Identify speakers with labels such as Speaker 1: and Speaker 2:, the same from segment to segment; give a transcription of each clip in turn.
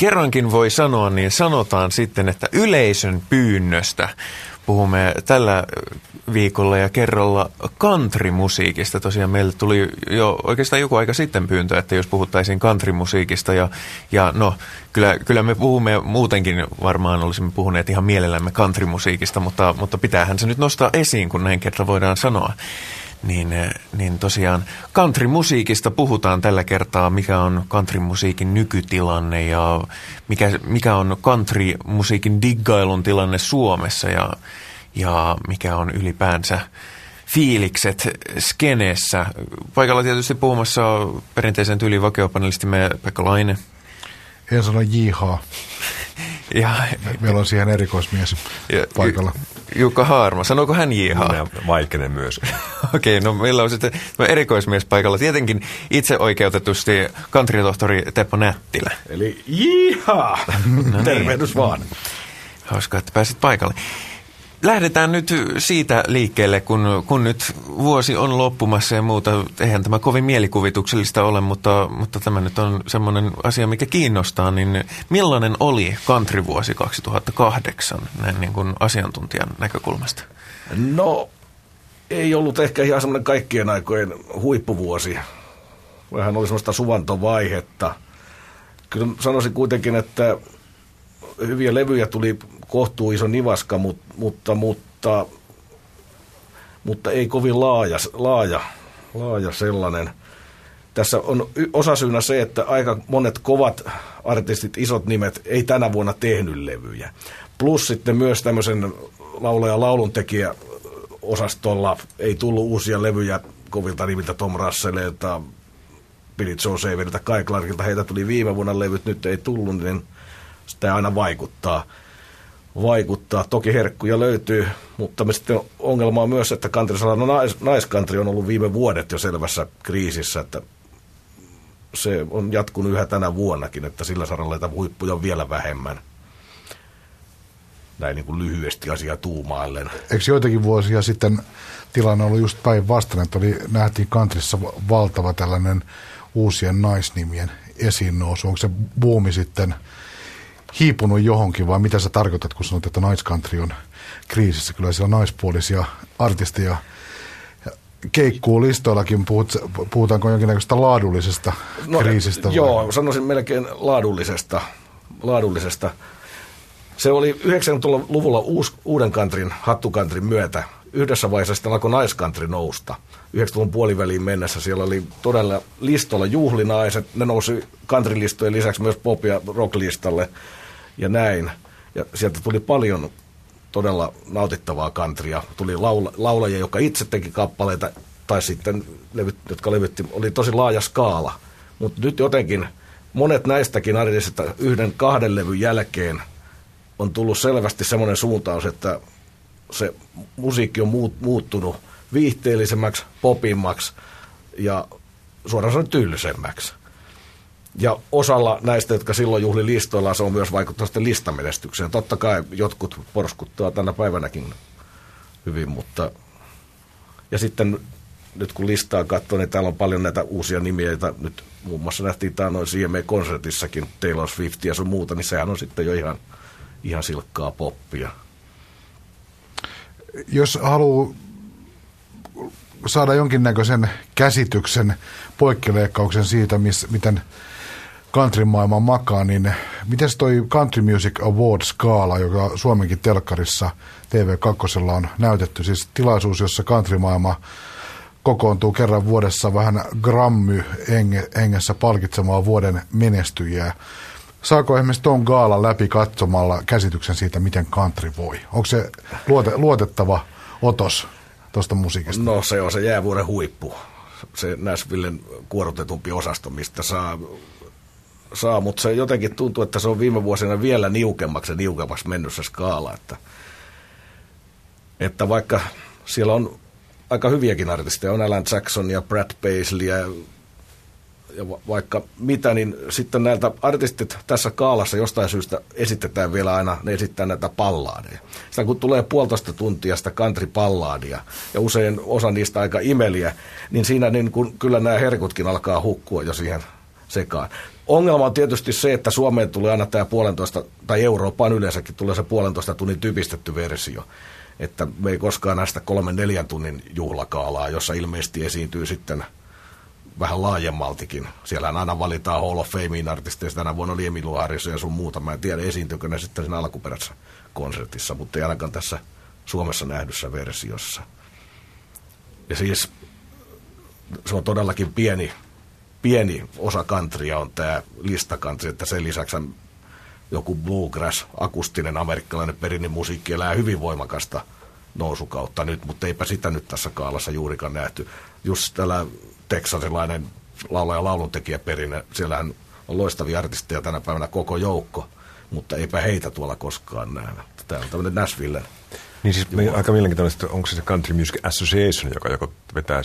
Speaker 1: kerrankin voi sanoa, niin sanotaan sitten, että yleisön pyynnöstä. Puhumme tällä viikolla ja kerralla countrymusiikista. Tosiaan meille tuli jo oikeastaan joku aika sitten pyyntö, että jos puhuttaisiin countrymusiikista. Ja, ja no, kyllä, kyllä me puhumme muutenkin, varmaan olisimme puhuneet ihan mielellämme countrymusiikista, mutta, mutta pitäähän se nyt nostaa esiin, kun näin kerran voidaan sanoa niin, eh, niin tosiaan countrymusiikista puhutaan tällä kertaa, mikä on countrymusiikin nykytilanne ja mikä, mikä on countrymusiikin diggailun tilanne Suomessa ja, ja mikä on ylipäänsä fiilikset skeneessä. Paikalla tietysti puhumassa perinteisen tyyliin vakiopanelistimme Pekka Laine.
Speaker 2: En sano jihaa.
Speaker 1: Ja,
Speaker 2: Meillä on siihen erikoismies ja, paikalla.
Speaker 1: Jukka Haarma, sanooko hän jihaa?
Speaker 3: Minä vaikenen myös.
Speaker 1: Okei, okay, no meillä on sitten erikoismies paikalla. Tietenkin itse oikeutetusti kantritohtori Teppo Nättilä.
Speaker 3: Eli jihaa! No niin. Tervehdys vaan.
Speaker 1: Hauskaa, että pääsit paikalle. Lähdetään nyt siitä liikkeelle, kun, kun nyt vuosi on loppumassa ja muuta. Eihän tämä kovin mielikuvituksellista ole, mutta, mutta tämä nyt on semmoinen asia, mikä kiinnostaa. Niin millainen oli countryvuosi 2008 näin niin kuin asiantuntijan näkökulmasta?
Speaker 3: No, ei ollut ehkä ihan semmoinen kaikkien aikojen huippuvuosi. Vähän oli semmoista suvantovaihetta. Kyllä sanoisin kuitenkin, että hyviä levyjä tuli kohtuu iso nivaska, mutta, mutta, mutta ei kovin laaja, laaja, laaja sellainen. Tässä on osasyynä se, että aika monet kovat artistit, isot nimet, ei tänä vuonna tehnyt levyjä. Plus sitten myös tämmöisen laulaja lauluntekijä osastolla ei tullut uusia levyjä kovilta nimiltä Tom Russellilta, Billy Joe Saverilta, Kai Clarkilta. Heitä tuli viime vuonna levyt, nyt ei tullut, niin sitä aina vaikuttaa. vaikuttaa. Toki herkkuja löytyy, mutta sitten ongelma on myös, että kantrisalana nais, naiskantri on ollut viime vuodet jo selvässä kriisissä, että se on jatkunut yhä tänä vuonnakin, että sillä saralla että huippuja on vielä vähemmän. Näin niin kuin lyhyesti asia tuumaillen.
Speaker 2: Eikö joitakin vuosia sitten tilanne ollut just päinvastainen, että oli, nähtiin kantrissa valtava tällainen uusien naisnimien esiin nousu. Onko se buumi sitten hiipunut johonkin, vai mitä sä tarkoitat, kun sanot, että naiskantri on kriisissä? Kyllä siellä naispuolisia artisteja keikkuu listoillakin, puhut, puhutaanko jonkinnäköistä laadullisesta no, kriisistä?
Speaker 3: Joo, vai? sanoisin melkein laadullisesta. laadullisesta. Se oli 90-luvulla uus, uuden kantrin, hattukantrin myötä. Yhdessä vaiheessa sitten alkoi naiskantri nousta. 90-luvun puoliväliin mennessä siellä oli todella listolla juhlinaiset. Ne nousi kantrilistojen lisäksi myös pop- ja rocklistalle ja näin. Ja sieltä tuli paljon todella nautittavaa kantria. Tuli laula, laulajia, jotka itse teki kappaleita, tai sitten levyt, jotka levytti, oli tosi laaja skaala. Mutta nyt jotenkin monet näistäkin artisista yhden kahden levyn jälkeen on tullut selvästi semmoinen suuntaus, että se musiikki on muut, muuttunut viihteellisemmäksi, popimmaksi ja suoraan sanoen tylsemmäksi. Ja osalla näistä, jotka silloin juhli listoilla, se on myös vaikuttanut sitten listamenestykseen. Totta kai jotkut porskuttaa tänä päivänäkin hyvin, mutta... Ja sitten nyt kun listaa katsoo, niin täällä on paljon näitä uusia nimiä, joita nyt muun muassa nähtiin noin CME-konsertissakin, Taylor Swift ja sun muuta, niin sehän on sitten jo ihan, ihan silkkaa poppia.
Speaker 2: Jos haluaa saada jonkinnäköisen käsityksen, poikkileikkauksen siitä, miss, miten countrymaailman makaa, niin miten toi Country Music Award-skaala, joka Suomenkin telkkarissa TV2 on näytetty, siis tilaisuus, jossa countrymaailma kokoontuu kerran vuodessa vähän grammy hengessä palkitsemaan vuoden menestyjiä. Saako esimerkiksi tuon gaalan läpi katsomalla käsityksen siitä, miten country voi? Onko se luote, luotettava otos tuosta musiikista?
Speaker 3: No se on se jäävuoren huippu. Se Nashvillen kuorotetumpi osasto, mistä saa saa, mutta se jotenkin tuntuu, että se on viime vuosina vielä niukemmaksi ja niukemmaksi mennyt se skaala. Että, että vaikka siellä on aika hyviäkin artisteja, on Alan Jackson ja Brad Paisley ja, ja vaikka mitä, niin sitten näiltä artistit tässä kaalassa jostain syystä esitetään vielä aina, ne esittää näitä pallaadeja. Sitä kun tulee puolitoista tuntia sitä country-pallaadia, ja usein osa niistä aika imeliä, niin siinä niin kun, kyllä nämä herkutkin alkaa hukkua jo siihen sekaan. Ongelma on tietysti se, että Suomeen tulee aina tämä puolentoista, tai Eurooppaan yleensäkin tulee se puolentoista tunnin typistetty versio. Että me ei koskaan näistä kolmen neljän tunnin juhlakaalaa, jossa ilmeisesti esiintyy sitten vähän laajemmaltikin. Siellä aina valitaan Hall of Famein artisteista. Tänä vuonna oli Emilu ja sun muuta. Mä en tiedä, esiintyykö ne sitten siinä alkuperäisessä konsertissa, mutta ei ainakaan tässä Suomessa nähdyssä versiossa. Ja siis se on todellakin pieni, pieni osa kantria on tämä listakantri, että sen lisäksi joku bluegrass, akustinen amerikkalainen perinnemusiikki elää hyvin voimakasta nousukautta nyt, mutta eipä sitä nyt tässä kaalassa juurikaan nähty. Just tällä teksasilainen laulaja ja lauluntekijä perinne, siellähän on loistavia artisteja tänä päivänä koko joukko, mutta eipä heitä tuolla koskaan nähdä. Tämä on tämmöinen Nashville
Speaker 4: niin siis me, aika mielenkiintoista, onko se Country Music Association, joka, joka vetää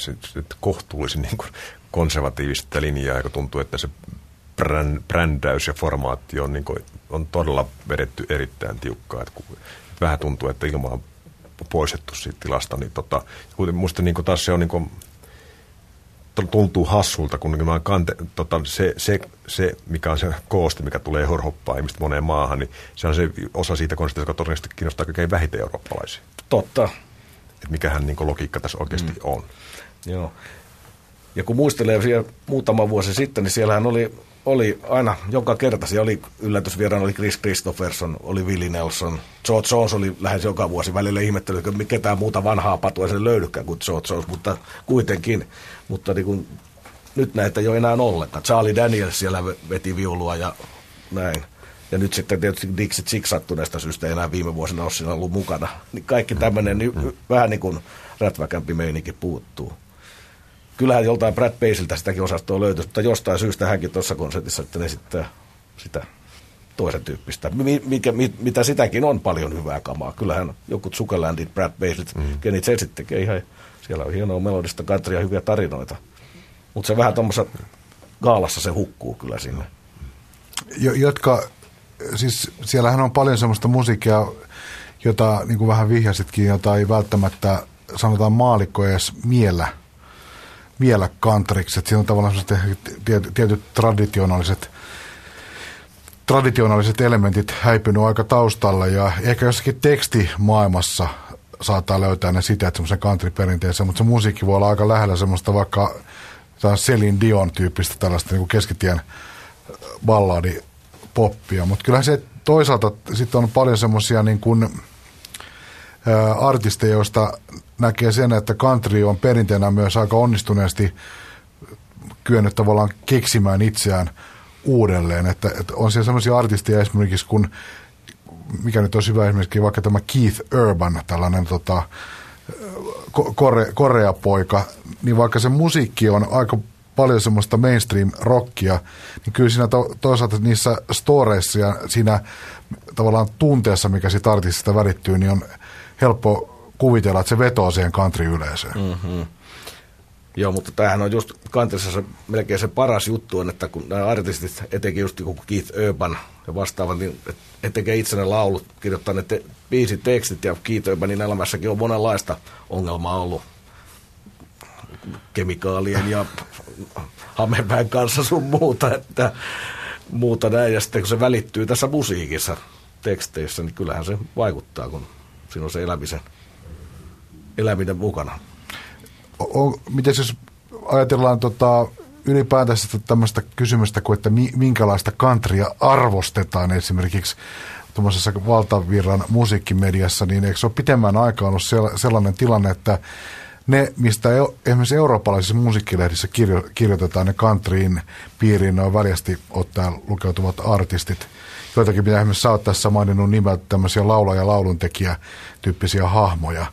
Speaker 4: kohtuullisen niin kuin konservatiivista linjaa, joka tuntuu, että se brändäys ja formaatti on, niin kuin, on todella vedetty erittäin tiukkaa. Että, että vähän tuntuu, että ilma on poistettu siitä tilasta. Niin tota, musta niin kuin taas se on niin kuin, tuntuu hassulta, kun niin kante, tota, se, se, se, mikä on se kooste, mikä tulee horhoppaa ihmistä moneen maahan, niin se on se osa siitä konstista, joka todennäköisesti kiinnostaa kaikkein vähiten eurooppalaisia.
Speaker 3: Totta.
Speaker 4: Että mikähän niin logiikka tässä oikeasti mm. on.
Speaker 3: Joo. Ja kun muistelee vielä muutama vuosi sitten, niin siellähän oli, oli aina joka kerta, siellä oli yllätysvieraan, oli Chris Christopherson, oli Willie Nelson, George Jones oli lähes joka vuosi välillä ihmettely, että ketään muuta vanhaa patua ei löydykään kuin George Jones, mutta kuitenkin. Mutta niin kuin, nyt näitä ei ole enää ollenkaan. Charlie Daniels siellä veti viulua ja näin. Ja nyt sitten tietysti Dixit Chicks sattuneesta syystä ei enää viime vuosina ole siinä ollut mukana. Niin kaikki tämmöinen niin, mm. vähän niin kuin rätväkämpi meininki puuttuu kyllähän joltain Brad Paisiltä sitäkin osastoa löytyy, mutta jostain syystä hänkin tuossa konsertissa sitten esittää sitä toisen tyyppistä, mikä, mitä sitäkin on paljon hyvää kamaa. Kyllähän joku Zuckerlandit, Brad Baisit, mm. Kenny Chelsea tekee ihan, siellä on hienoa melodista country ja hyviä tarinoita. Mutta se vähän tuommoisessa gaalassa se hukkuu kyllä sinne.
Speaker 2: Jo, jotka, siis siellähän on paljon semmoista musiikkia, jota niin kuin vähän vihjasitkin, jota ei välttämättä sanotaan maalikko edes miellä – vielä. Että siinä on tavallaan tietyt, traditionaaliset, traditionaaliset elementit häipynyt aika taustalla ja ehkä jossakin tekstimaailmassa saattaa löytää ne sitä, että semmoisen country-perinteessä, mutta se musiikki voi olla aika lähellä semmoista vaikka Selin Dion tyyppistä tällaista niin keskitien balladi poppia, mutta kyllähän se toisaalta sitten on paljon semmoisia niin kuin, artisteja, joista näkee sen, että country on perinteenä myös aika onnistuneesti kyennyt tavallaan keksimään itseään uudelleen. Että, että on siellä sellaisia artisteja esimerkiksi kun, mikä nyt on hyvä esimerkiksi, vaikka tämä Keith Urban, tällainen tota, kore, koreapoika, niin vaikka se musiikki on aika paljon semmoista mainstream-rockia, niin kyllä siinä to, toisaalta niissä storeissa ja siinä tavallaan tunteessa, mikä siitä artistista välittyy, niin on helppo kuvitella, että se vetoo siihen country-yleisöön. Mm-hmm.
Speaker 3: Joo, mutta tämähän on just kantrissa se, melkein se paras juttu on, että kun nämä artistit, etenkin just kuin Keith Urban ja vastaavat, niin he tekee itse ne laulut, kirjoittaa ne te, biisit, tekstit ja Keith Urbanin elämässäkin on monenlaista ongelmaa ollut kemikaalien ja hamepään kanssa sun muuta, että muuta näin. Ja sitten kun se välittyy tässä musiikissa, teksteissä, niin kyllähän se vaikuttaa, kun siinä on se elämisen eläminen mukana.
Speaker 2: O, miten jos ajatellaan tota, ylipäätänsä tämmöistä kysymystä kuin, että minkälaista kantria arvostetaan esimerkiksi tuommoisessa valtavirran musiikkimediassa, niin eikö se ole pitemmän aikaa ollut sellainen tilanne, että ne, mistä esimerkiksi eurooppalaisissa musiikkilehdissä kirjo, kirjoitetaan ne countryin piiriin, ne on väljästi ottaen lukeutuvat artistit. Joitakin pitää esimerkiksi sä oot tässä maininnut nimeltä tämmöisiä laula- ja lauluntekijä tyyppisiä hahmoja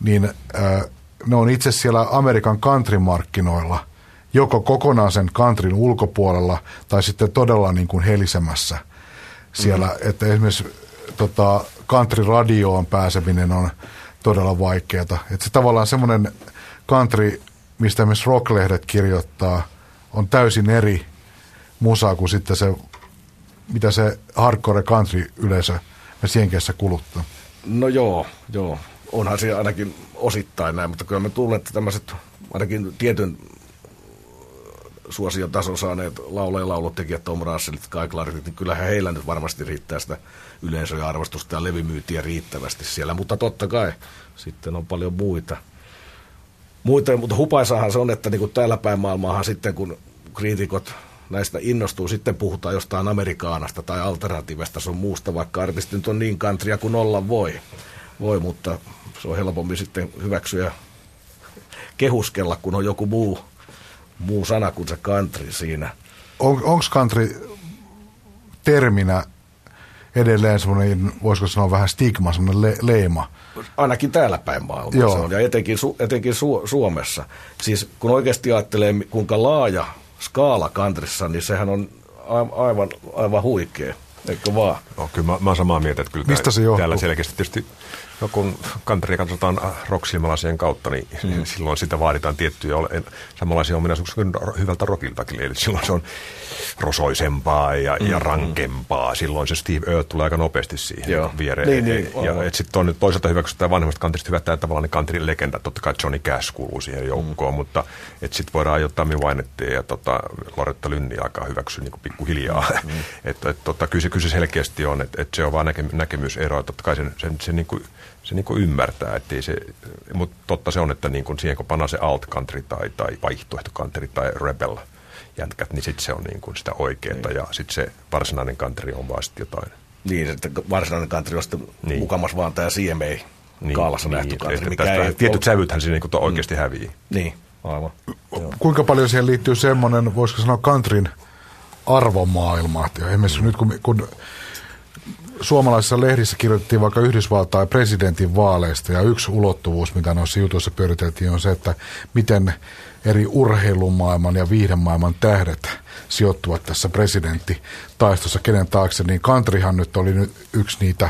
Speaker 2: niin äh, ne on itse siellä Amerikan country-markkinoilla joko kokonaan sen countryn ulkopuolella tai sitten todella niin kuin helisemässä siellä, mm. että esimerkiksi tota, country-radioon pääseminen on todella vaikeaa. Että se tavallaan semmoinen country, mistä myös rocklehdet kirjoittaa, on täysin eri musaa kuin sitten se, mitä se hardcore country-yleisö me Jenkeissä kuluttaa.
Speaker 3: No joo, joo onhan se ainakin osittain näin, mutta kyllä me tunnen, että tämmöiset ainakin tietyn suosion tason saaneet lauleja laulutekijät, Tom Russellit, Kai Clarkit, niin kyllähän heillä nyt varmasti riittää sitä yleisöä ja arvostusta ja levymyytiä riittävästi siellä. Mutta totta kai sitten on paljon muita. muita mutta hupaisahan se on, että niin kuin täällä päin maailmaahan sitten kun kriitikot näistä innostuu, sitten puhutaan jostain amerikaanasta tai alternatiivista sun muusta, vaikka artisti nyt on niin kantria kuin olla voi. voi, mutta se on helpommin sitten hyväksyä kehuskella, kun on joku muu, muu sana kuin se country siinä.
Speaker 2: On, Onko country terminä edelleen semmoinen, voisiko sanoa vähän stigma, semmoinen le, leima?
Speaker 3: Ainakin täällä päin maailmaa Joo. se on, ja etenkin, su, etenkin su, Suomessa. Siis kun oikeasti ajattelee, kuinka laaja skaala kantrissa, niin sehän on aivan, aivan huikea. Eikö vaan?
Speaker 4: No, kyllä mä, mä samaa mieltä, että kyllä
Speaker 2: Mistä se
Speaker 4: täällä selkeästi tietysti No kun kantria katsotaan rocksilmälasien kautta, niin mm. silloin sitä vaaditaan tiettyjä samanlaisia ominaisuuksia kuin hyvältä rockiltakin. Eli silloin se on rosoisempaa ja, mm. ja rankempaa. Silloin se Steve Earth tulee aika nopeasti siihen Joo. viereen. Niin, niin, ja et sitten on toisaalta hyväksytään vanhemmasta kantrista hyvä tämä tavallaan niin country legenda. Totta kai Johnny Cash kuuluu siihen joukkoon, mm. mutta sitten voidaan ajoittaa Tammy Wynettia ja tota, Loretta Lynniä aika hyväksyä niin pikkuhiljaa. Mm. että et, tota, kyllä, se, kyllä se selkeästi on, että et se on vaan näke, näkemysero. Totta kai sen, sen, sen niin kuin, se niin kuin ymmärtää, ettei se, mutta totta se on, että niin kuin siihen kun pannaan se alt country tai, tai vaihtoehto country tai rebel jätkät, niin sitten se on niin kuin sitä oikeaa ja sitten se varsinainen country on vaan sitten jotain.
Speaker 3: Niin, että varsinainen country on sitten niin. mukamas vaan tämä CMA niin, kaalassa niin, nähty country,
Speaker 4: mikä ei Tietyt ole... sävythän siinä niin oikeasti mm. häviää.
Speaker 3: Niin, aivan.
Speaker 2: Kuinka paljon siihen liittyy semmoinen, voisiko sanoa countryn arvomaailma, että esimerkiksi nyt kun, kun suomalaisissa lehdissä kirjoitettiin vaikka Yhdysvaltain presidentin vaaleista ja yksi ulottuvuus, mitä noissa jutuissa pyöriteltiin, on se, että miten eri urheilumaailman ja viihdemaailman tähdet sijoittuvat tässä presidenttitaistossa. Kenen taakse, niin countryhan nyt oli nyt yksi niitä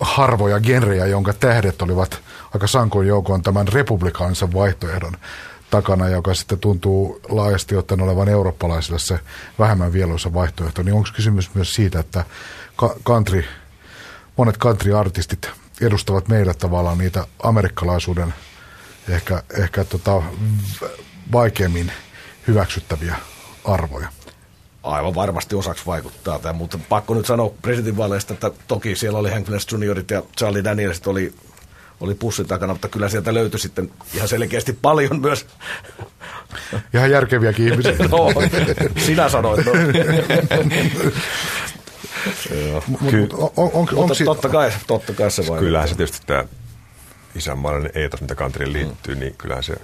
Speaker 2: harvoja genrejä, jonka tähdet olivat aika sankoin joukoon tämän republikaanisen vaihtoehdon takana, joka sitten tuntuu laajasti ottaen olevan eurooppalaisille se vähemmän vieloisa vaihtoehto, niin onko kysymys myös siitä, että country, monet country-artistit edustavat meille tavallaan niitä amerikkalaisuuden ehkä, ehkä tota, vaikeammin hyväksyttäviä arvoja.
Speaker 3: Aivan varmasti osaksi vaikuttaa tämä, mutta pakko nyt sanoa presidentinvaaleista, että toki siellä oli Hank Juniorit ja Charlie Danielsit oli, oli pussin takana, mutta kyllä sieltä löytyi sitten ihan selkeästi paljon myös.
Speaker 2: Ihan järkeviäkin ihmisiä.
Speaker 3: no, sinä sanoit. No.
Speaker 2: Ky- on, on, on,
Speaker 3: Mutta si- totta, kai, totta kai se vaikuttaa.
Speaker 4: Kyllähän se tietysti tämä isänmaallinen eetos, mitä kantriin liittyy, mm. niin kyllähän se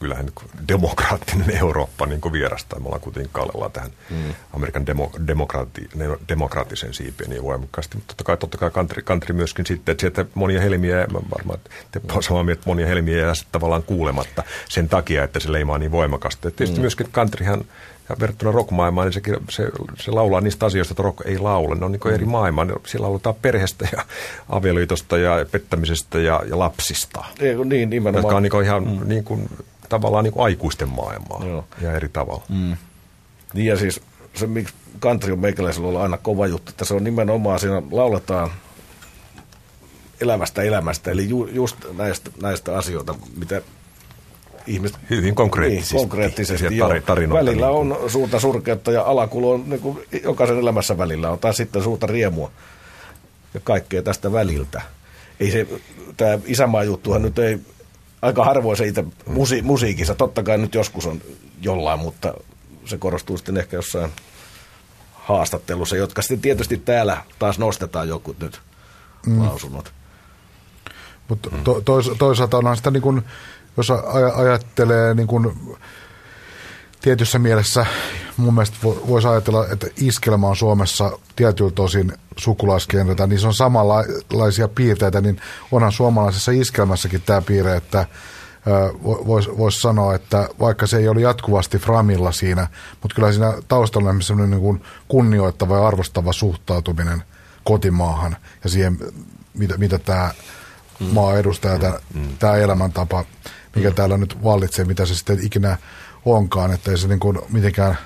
Speaker 4: kyllähän demokraattinen Eurooppa niin kuin vierastaa. Me ollaan kuitenkin kallellaan tähän mm. Amerikan demo, demokraati, demokraattisen siipien niin voimakkaasti. Mutta totta kai, totta kai country, country myöskin sitten, että sieltä monia helmiä, mä varmaan te on samaa mieltä, monia helmiä jää tavallaan kuulematta sen takia, että se leimaa niin voimakasta. Ja tietysti mm. myöskin countryhan ja verrattuna rockmaailmaan, niin se, se, se laulaa niistä asioista, että rock ei laula. Ne on niin eri mm. maailmaa. Siellä lauletaan perheestä ja avioliitosta ja pettämisestä ja, ja lapsista.
Speaker 3: Ei, niin, nimenomaan. Jotka
Speaker 4: on niin ihan mm. niin kuin, tavallaan niin kuin aikuisten maailmaa Joo. ja eri tavalla. Mm.
Speaker 3: Niin ja siis se, miksi country on meikäläisellä ollut aina kova juttu, että se on nimenomaan, siinä lauletaan elämästä elämästä, eli ju, just näistä, näistä asioita, mitä ihmiset...
Speaker 4: Hyvin konkreettisesti.
Speaker 3: Niin, konkreettisesti tar- Välillä niin on suurta surkeutta ja alakulo on niin kuin jokaisen elämässä välillä on taas sitten suurta riemua ja kaikkea tästä väliltä. Ei se, tämä isämaa juttuhan nyt ei, aika harvoin se itse musi, musiikissa, totta kai nyt joskus on jollain, mutta se korostuu sitten ehkä jossain haastattelussa, jotka sitten tietysti täällä taas nostetaan joku nyt mm. lausunnot.
Speaker 2: Mutta to, toisaalta onhan sitä niin kuin jos ajattelee niin kuin tietyssä mielessä, mun mielestä voisi ajatella, että iskelma on Suomessa tietyiltä osin sukulaiskenretä, niin se on samanlaisia piirteitä, niin onhan suomalaisessa iskelmässäkin tämä piirre, että voisi vois sanoa, että vaikka se ei ole jatkuvasti framilla siinä, mutta kyllä siinä taustalla on sellainen niin kuin kunnioittava ja arvostava suhtautuminen kotimaahan ja siihen, mitä, mitä tämä mm. maa edustaa, tämä, mm. tämä elämäntapa mikä täällä nyt vallitsee, mitä se sitten ikinä onkaan, että ei se niin kuin mitenkään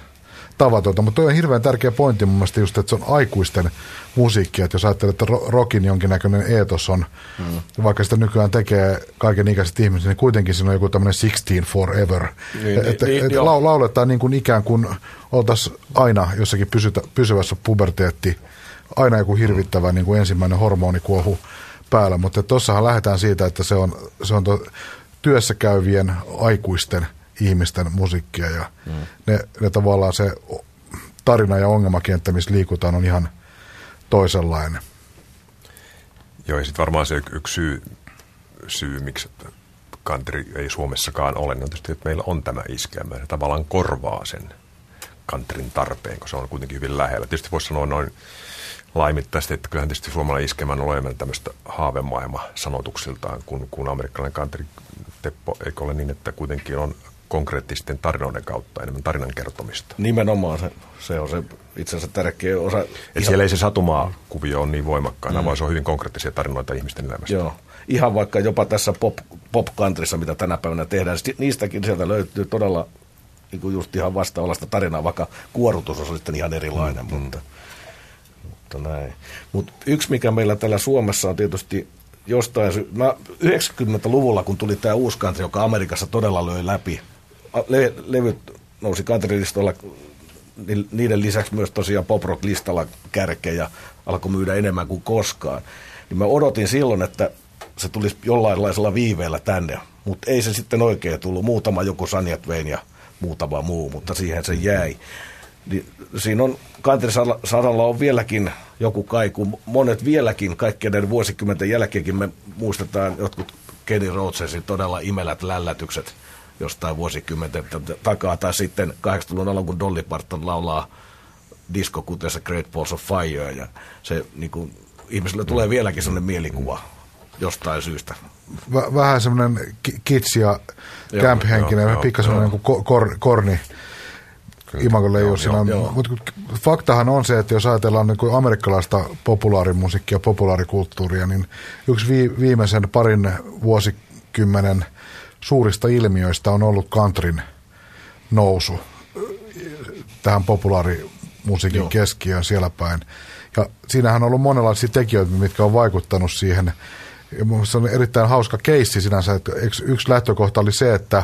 Speaker 2: tavatonta. Mutta toi on hirveän tärkeä pointti mun mielestä just, että se on aikuisten musiikkia. Että jos ajattelet, että rockin jonkinnäköinen eetos on, mm. vaikka sitä nykyään tekee kaiken ikäiset ihmiset, niin kuitenkin siinä on joku tämmöinen 16 forever. Niin, että niin, et, et lauletaan niin kuin ikään kuin oltaisiin aina jossakin pysytä, pysyvässä puberteetti, aina joku hirvittävä mm. niin kuin ensimmäinen hormonikuohu päällä. Mutta tuossahan lähdetään siitä, että se on, se on to, työssä käyvien aikuisten ihmisten musiikkia ja mm. ne, ne tavallaan se tarina ja ongelmakenttä, missä liikutaan, on ihan toisenlainen.
Speaker 4: Joo, ja sitten varmaan se yksi syy, syy miksi country ei Suomessakaan ole, niin on tietysti, että meillä on tämä iskelmä. Se tavallaan korvaa sen countryn tarpeen, kun se on kuitenkin hyvin lähellä. Tietysti voisi sanoa noin laimittaisesti, että kyllähän tietysti suomalainen iskemä on enemmän tämmöistä haavemaailma sanotuksiltaan kuin, kuin amerikkalainen country Teppo, eikö ole niin, että kuitenkin on konkreettisten tarinoiden kautta enemmän tarinan kertomista?
Speaker 3: Nimenomaan se, se on se itse asiassa tärkeä osa.
Speaker 4: Ihan... siellä ei se satumaa-kuvio ole niin voimakkaana, mm. vaan se on hyvin konkreettisia tarinoita ihmisten elämästä.
Speaker 3: Joo. Ihan vaikka jopa tässä pop, pop countryssa, mitä tänä päivänä tehdään, niistäkin sieltä löytyy todella niin kuin just ihan vastaavallista tarinaa, vaikka kuorutus on sitten ihan erilainen, mm. mutta, mutta näin. Mut yksi, mikä meillä täällä Suomessa on tietysti jostain, mä 90-luvulla, kun tuli tämä uusi country, joka Amerikassa todella löi läpi, le, levyt nousi country-listoilla, niiden lisäksi myös tosiaan pop rock-listalla kärkeä ja alkoi myydä enemmän kuin koskaan. Niin mä odotin silloin, että se tulisi jollainlaisella viiveellä tänne, mutta ei se sitten oikein tullut. Muutama joku Sanjat Vein ja muutama muu, mutta siihen se jäi. Niin siinä on, kanterisaralla on vieläkin joku kaiku. Monet vieläkin, kaikkien vuosikymmenten jälkeenkin me muistetaan jotkut Kenny Rhodesin todella imelät lällätykset jostain vuosikymmenten takaa. Tai sitten 80-luvun alun, kun Dolly Parton laulaa diskokutessa Great Balls of Fire. Ja se niin kuin, ihmisille tulee vieläkin sellainen mielikuva jostain syystä.
Speaker 2: V- vähän semmoinen kitsi ja camp-henkinen, pikkasen semmoinen kor, korni imagolle ei ole siinä. Mutta faktahan on se, että jos ajatellaan niin kuin amerikkalaista populaarimusiikkia, populaarikulttuuria, niin yksi vi, viimeisen parin vuosikymmenen suurista ilmiöistä on ollut countryn nousu tähän populaarimusiikin Joo. keskiöön siellä päin. Ja siinähän on ollut monenlaisia tekijöitä, mitkä on vaikuttanut siihen. Ja se on erittäin hauska keissi sinänsä, että yksi lähtökohta oli se, että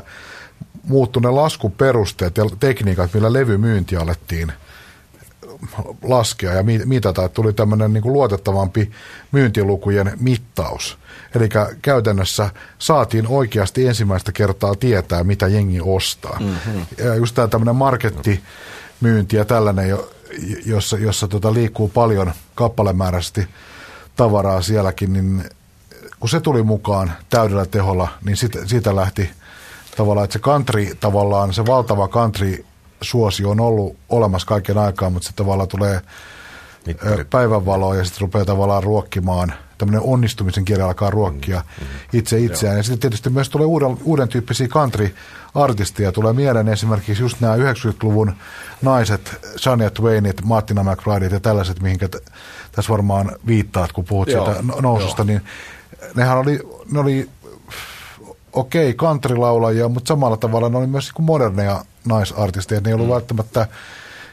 Speaker 2: muuttui ne laskuperusteet ja tekniikat, millä levymyynti alettiin laskea ja mitata, että tuli tämmöinen niin luotettavampi myyntilukujen mittaus. Eli käytännössä saatiin oikeasti ensimmäistä kertaa tietää, mitä jengi ostaa. Mm-hmm. Ja just tämä tämmöinen markettimyynti ja tällainen, jossa, jossa tota liikkuu paljon kappalemääräisesti tavaraa sielläkin, niin kun se tuli mukaan täydellä teholla, niin siitä, siitä lähti tavallaan, että se country tavallaan, se valtava country suosio on ollut olemassa kaiken aikaa, mutta se tavallaan tulee Mittarit. päivänvaloa ja sitten rupeaa tavallaan ruokkimaan, tämmöinen onnistumisen kirja alkaa ruokkia mm, mm, itse itseään. Joo. Ja sitten tietysti myös tulee uuden, uuden tyyppisiä country-artisteja. Tulee mieleen esimerkiksi just nämä 90-luvun naiset, Shania Twainit, Martina McBrideit ja tällaiset, mihinkä t- tässä varmaan viittaat, kun puhut Joo. siitä noususta, Joo. niin nehän oli, ne oli okei, okay, country-laulajia, mutta samalla tavalla ne oli myös niin moderneja naisartisteja. Ne ei ollut mm. välttämättä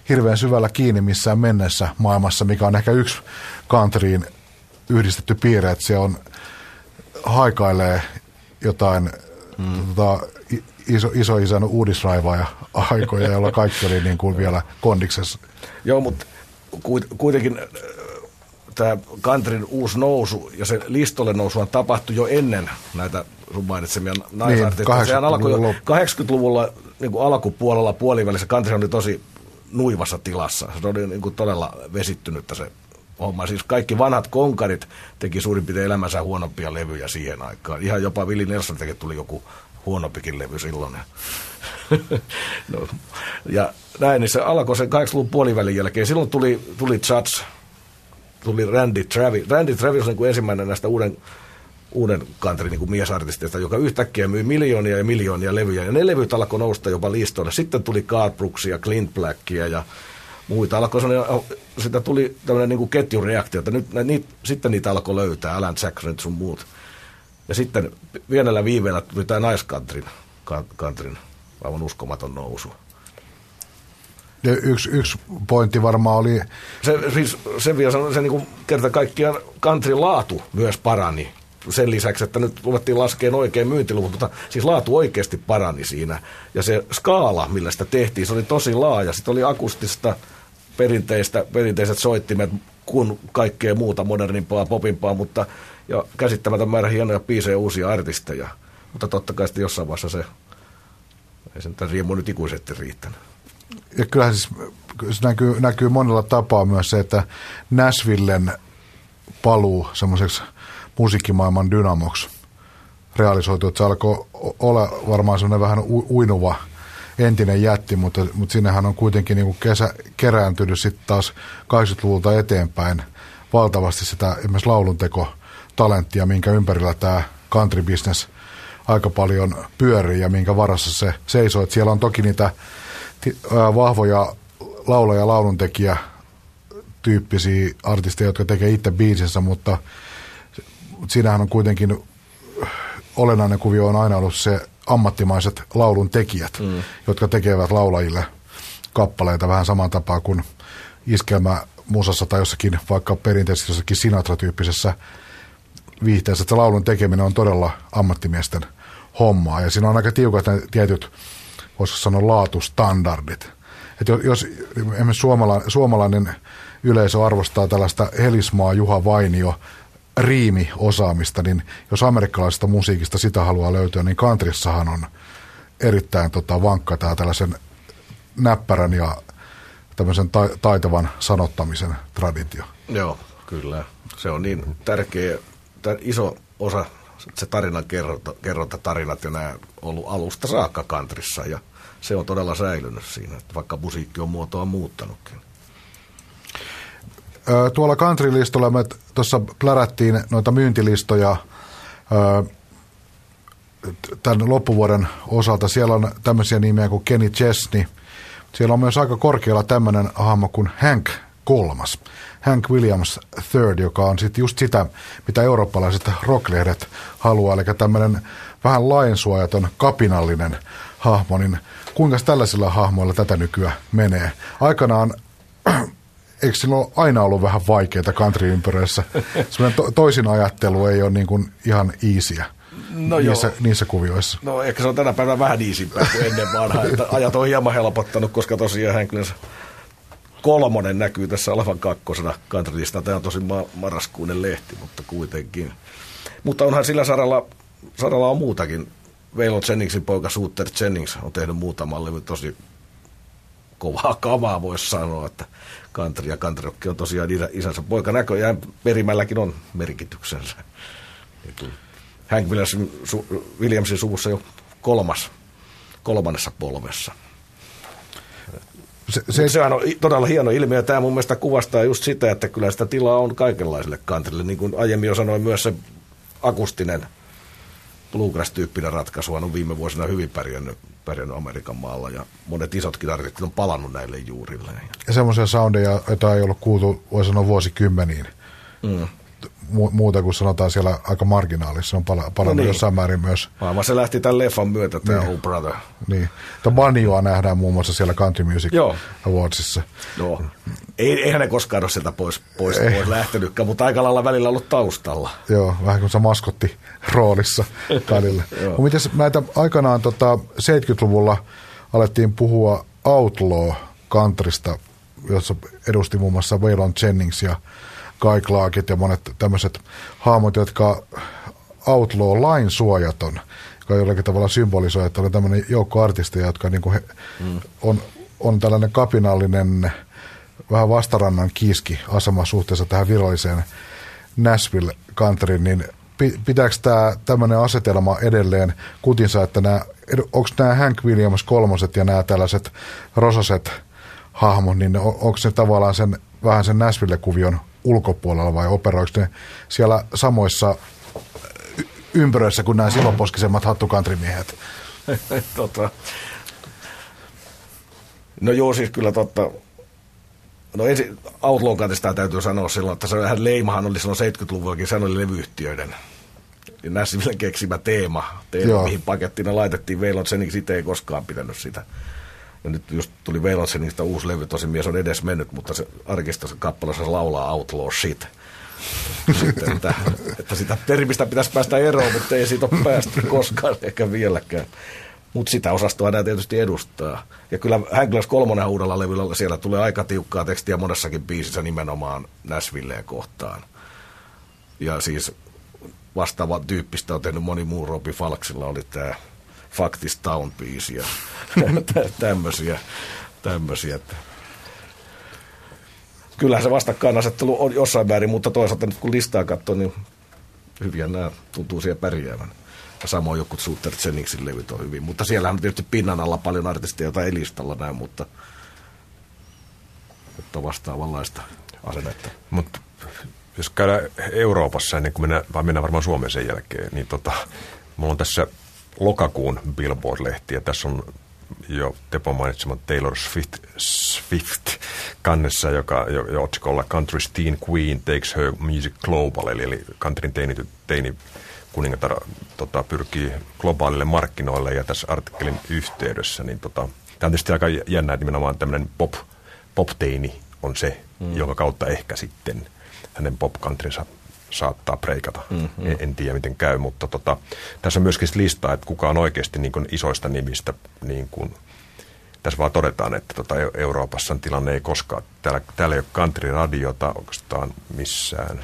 Speaker 2: hirveän syvällä kiinni missään mennessä maailmassa, mikä on ehkä yksi countryin yhdistetty piirre, että se on haikailee jotain mm. tota, iso, iso isän uudisraivaaja aikoja, jolla kaikki oli niin kuin vielä kondiksessa.
Speaker 3: Joo, mutta kuitenkin tämä countryn uusi nousu ja se listolle nousu tapahtui jo ennen näitä sun mainitsemia naisartisteja. Niin, Sehän alkoi jo 80-luvulla niin kuin alkupuolella puolivälissä country oli tosi nuivassa tilassa. Se oli niin kuin todella vesittynyttä se homma. Siis kaikki vanhat konkarit teki suurin piirtein elämänsä huonompia levyjä siihen aikaan. Ihan jopa Willi Nelson teki tuli joku huonompikin levy silloin. no, ja näin, niin se alkoi sen 80-luvun puolivälin jälkeen. Silloin tuli, tuli Judge, tuli Randy Travis. Randy Travis on niin kuin ensimmäinen näistä uuden uuden country niin miesartistista, joka yhtäkkiä myi miljoonia ja miljoonia levyjä. Ja ne levyt alkoi nousta jopa listoille. Sitten tuli Garth Brooksia, Clint Blackia ja muita. Alkoi sitä tuli tämmöinen niin ketjureaktio, että nyt, niit, sitten niitä alkoi löytää, Alan Jackson sun muut. Ja sitten pienellä viiveellä tuli tämä naiskantrin, kantrin, aivan uskomaton nousu.
Speaker 2: Ja yksi, yksi pointti varmaan oli...
Speaker 3: Se, siis, se vielä se, se niin kuin kerta kaikkiaan country laatu myös parani. Sen lisäksi, että nyt luvattiin laskeen oikein myyntiluvut, mutta siis laatu oikeasti parani siinä. Ja se skaala, millä sitä tehtiin, se oli tosi laaja. Sitten oli akustista, perinteistä, perinteiset soittimet, kuin kaikkea muuta modernimpaa, popimpaa, mutta ja käsittämätön määrä hienoja biisejä uusia artisteja. Mutta totta kai sitten jossain vaiheessa se, ei sen tämän riemu nyt ikuisesti riittänyt.
Speaker 2: Ja kyllähän siis se näkyy, näkyy monella tapaa myös se, että Nashvillen paluu semmoiseksi musiikkimaailman dynamoksi realisoitu, että se alkoi olla varmaan semmoinen vähän uinuva entinen jätti, mutta, mutta sinnehän on kuitenkin niin kuin kesä, kerääntynyt sitten taas 80-luvulta eteenpäin valtavasti sitä esimerkiksi laulunteko talenttia, minkä ympärillä tämä country business aika paljon pyörii ja minkä varassa se seisoo. Että siellä on toki niitä vahvoja laulaja ja lauluntekijä tyyppisiä artisteja, jotka tekee itse biisinsä, mutta siinähän on kuitenkin olennainen kuvio on aina ollut se ammattimaiset laulun tekijät, mm. jotka tekevät laulajille kappaleita vähän saman tapaa kuin iskelmä musassa tai jossakin vaikka perinteisesti jossakin Sinatra-tyyppisessä viihteessä, että laulun tekeminen on todella ammattimiesten hommaa. Ja siinä on aika tiukat ne tietyt, voisiko sanoa, laatustandardit. Että jos esimerkiksi suomalainen, suomalainen yleisö arvostaa tällaista Helismaa Juha Vainio riimiosaamista, niin jos amerikkalaisesta musiikista sitä haluaa löytyä, niin countryssahan on erittäin tota, vankka tämä tällaisen näppärän ja tämmöisen ta- taitavan sanottamisen traditio.
Speaker 3: Joo, kyllä. Se on niin tärkeä, iso osa se tarinan kerronta, kerronta tarinat ja nämä ollut alusta saakka kantrissa ja se on todella säilynyt siinä, että vaikka musiikki on muotoa muuttanutkin.
Speaker 2: Tuolla country-listolla me tuossa plärättiin noita myyntilistoja tämän loppuvuoden osalta. Siellä on tämmöisiä nimiä kuin Kenny Chesney. Siellä on myös aika korkealla tämmöinen hahmo kuin Hank kolmas. Hank Williams III, joka on sitten just sitä, mitä eurooppalaiset rocklehdet haluaa, eli tämmöinen vähän lainsuojaton, kapinallinen hahmo, niin kuinka tällaisilla hahmoilla tätä nykyään menee? Aikanaan eikö sillä ole aina ollut vähän vaikeaa country-ympyröissä? Sellainen to, toisin ajattelu ei ole niin kuin ihan easyä no niissä, niissä kuvioissa.
Speaker 3: No ehkä se on tänä päivänä vähän iisimpää kuin ennen vanhaa. Että ajat on hieman helpottanut, koska tosiaan hän kyllä kolmonen näkyy tässä olevan kakkosena countrylista. Tämä on tosi ma- marraskuinen lehti, mutta kuitenkin. Mutta onhan sillä saralla, saralla on muutakin. Veilon Jenningsin poika Suter Jennings on tehnyt muutamalle tosi kovaa kavaa, voisi sanoa, että country ja country on tosiaan isä, isänsä poika. Näköjään perimälläkin on merkityksensä. Hank Williamsin, su, Williamsin suvussa jo kolmas, kolmannessa polvessa. Se, se, sehän on todella hieno ilmiö. Tämä mun mielestä kuvastaa just sitä, että kyllä sitä tilaa on kaikenlaisille kantrille. Niin kuin aiemmin jo sanoin, myös se akustinen bluegrass-tyyppinen ratkaisu on viime vuosina hyvin pärjännyt, pärjännyt Amerikan maalla ja monet isotkin artistit on palannut näille juurille.
Speaker 2: Ja semmoisia soundeja, joita ei ollut kuultu, voi sanoa vuosikymmeniin. Mm muuta kuin sanotaan siellä aika marginaalissa, on pala- palannut no niin. jossain määrin myös.
Speaker 3: Aivan se lähti tämän leffan myötä, tämä niin. Oh Brother.
Speaker 2: Niin. Tämä Banjoa nähdään muun muassa siellä Country Music Joo. Awardsissa.
Speaker 3: Joo. Ei, eihän ne koskaan ole sieltä pois, pois, ei. pois lähtenytkään, mutta aika lailla välillä ollut taustalla.
Speaker 2: Joo, vähän kuin se maskotti roolissa välillä. Miten näitä aikanaan tota, 70-luvulla alettiin puhua outlaw countrysta, jossa edusti muun muassa Waylon Jennings ja Guy Clarkit ja monet tämmöiset hahmot, jotka outlaw lain suojaton, joka jollakin tavalla symbolisoi, että on tämmöinen joukko artisteja, jotka niin kuin he, mm. on, on tällainen kapinallinen, vähän vastarannan kiiski asema suhteessa tähän viralliseen Nashville countryin, niin pitääkö tämä tämmöinen asetelma edelleen kutinsa, että nämä, onko nämä Hank Williams kolmoset ja nämä tällaiset rosaset hahmot, niin onko se tavallaan sen, vähän sen Nashville-kuvion ulkopuolella vai operoiko ne siellä samoissa ympyröissä kuin nämä siloposkisemmat hattukantrimiehet?
Speaker 3: tota. No joo, siis kyllä totta. No ensin Outlaw täytyy sanoa silloin, että se vähän leimahan oli silloin 70-luvullakin, se oli levyyhtiöiden Nashville keksimä teema, teema mihin pakettiin ne laitettiin. Veilon sen itse ei koskaan pitänyt sitä Ja nyt just tuli Veilansenista uusi levy, tosi mies on edes mennyt, mutta se arkistossa kappaleessa laulaa Outlaw Shit. Sitten, että, että sitä termistä pitäisi päästä eroon, mutta ei siitä ole päästy koskaan eikä vieläkään. Mutta sitä osastoa nämä tietysti edustaa. Ja kyllä Hänklös kolmonen uudella levyllä siellä tulee aika tiukkaa tekstiä monessakin biisissä nimenomaan Näsvilleen kohtaan. Ja siis vastaava tyyppistä on tehnyt moni muu. Robi Falksilla oli tämä Factis Town-biisi ja tämmöisiä. tämmöisiä kyllähän se vastakkainasettelu on jossain määrin, mutta toisaalta nyt kun listaa katsoo, niin hyviä nämä tuntuu siellä pärjäävän. Ja samoin joku Sutter Jenningsin levyt on hyvin. Mutta siellä on tietysti pinnan alla paljon artisteja, joita ei listalla näy, mutta että vastaavanlaista asennetta.
Speaker 4: Mutta jos käydään Euroopassa ennen kuin mennään, vai mennään varmaan Suomeen sen jälkeen, niin tota, mulla on tässä lokakuun Billboard-lehti ja tässä on jo Tepo mainitsema Taylor Swift, Swift kannessa, joka jo, jo otsikolla Country's Teen Queen Takes Her Music Global, eli, eli countryn teini, teini kuningatar tota, pyrkii globaalille markkinoille. Ja tässä artikkelin yhteydessä, niin tota, tämä on tietysti aika jännä, että nimenomaan tämmöinen pop, pop-teini on se, mm. jonka kautta ehkä sitten hänen pop saattaa preikata. Mm-hmm. En, en tiedä, miten käy, mutta tota, tässä on myöskin listaa, että kuka on oikeasti niin kuin isoista nimistä, niin kuin, tässä vaan todetaan, että tota, Euroopassa tilanne ei koskaan, täällä, täällä ei ole country-radiota oikeastaan missään.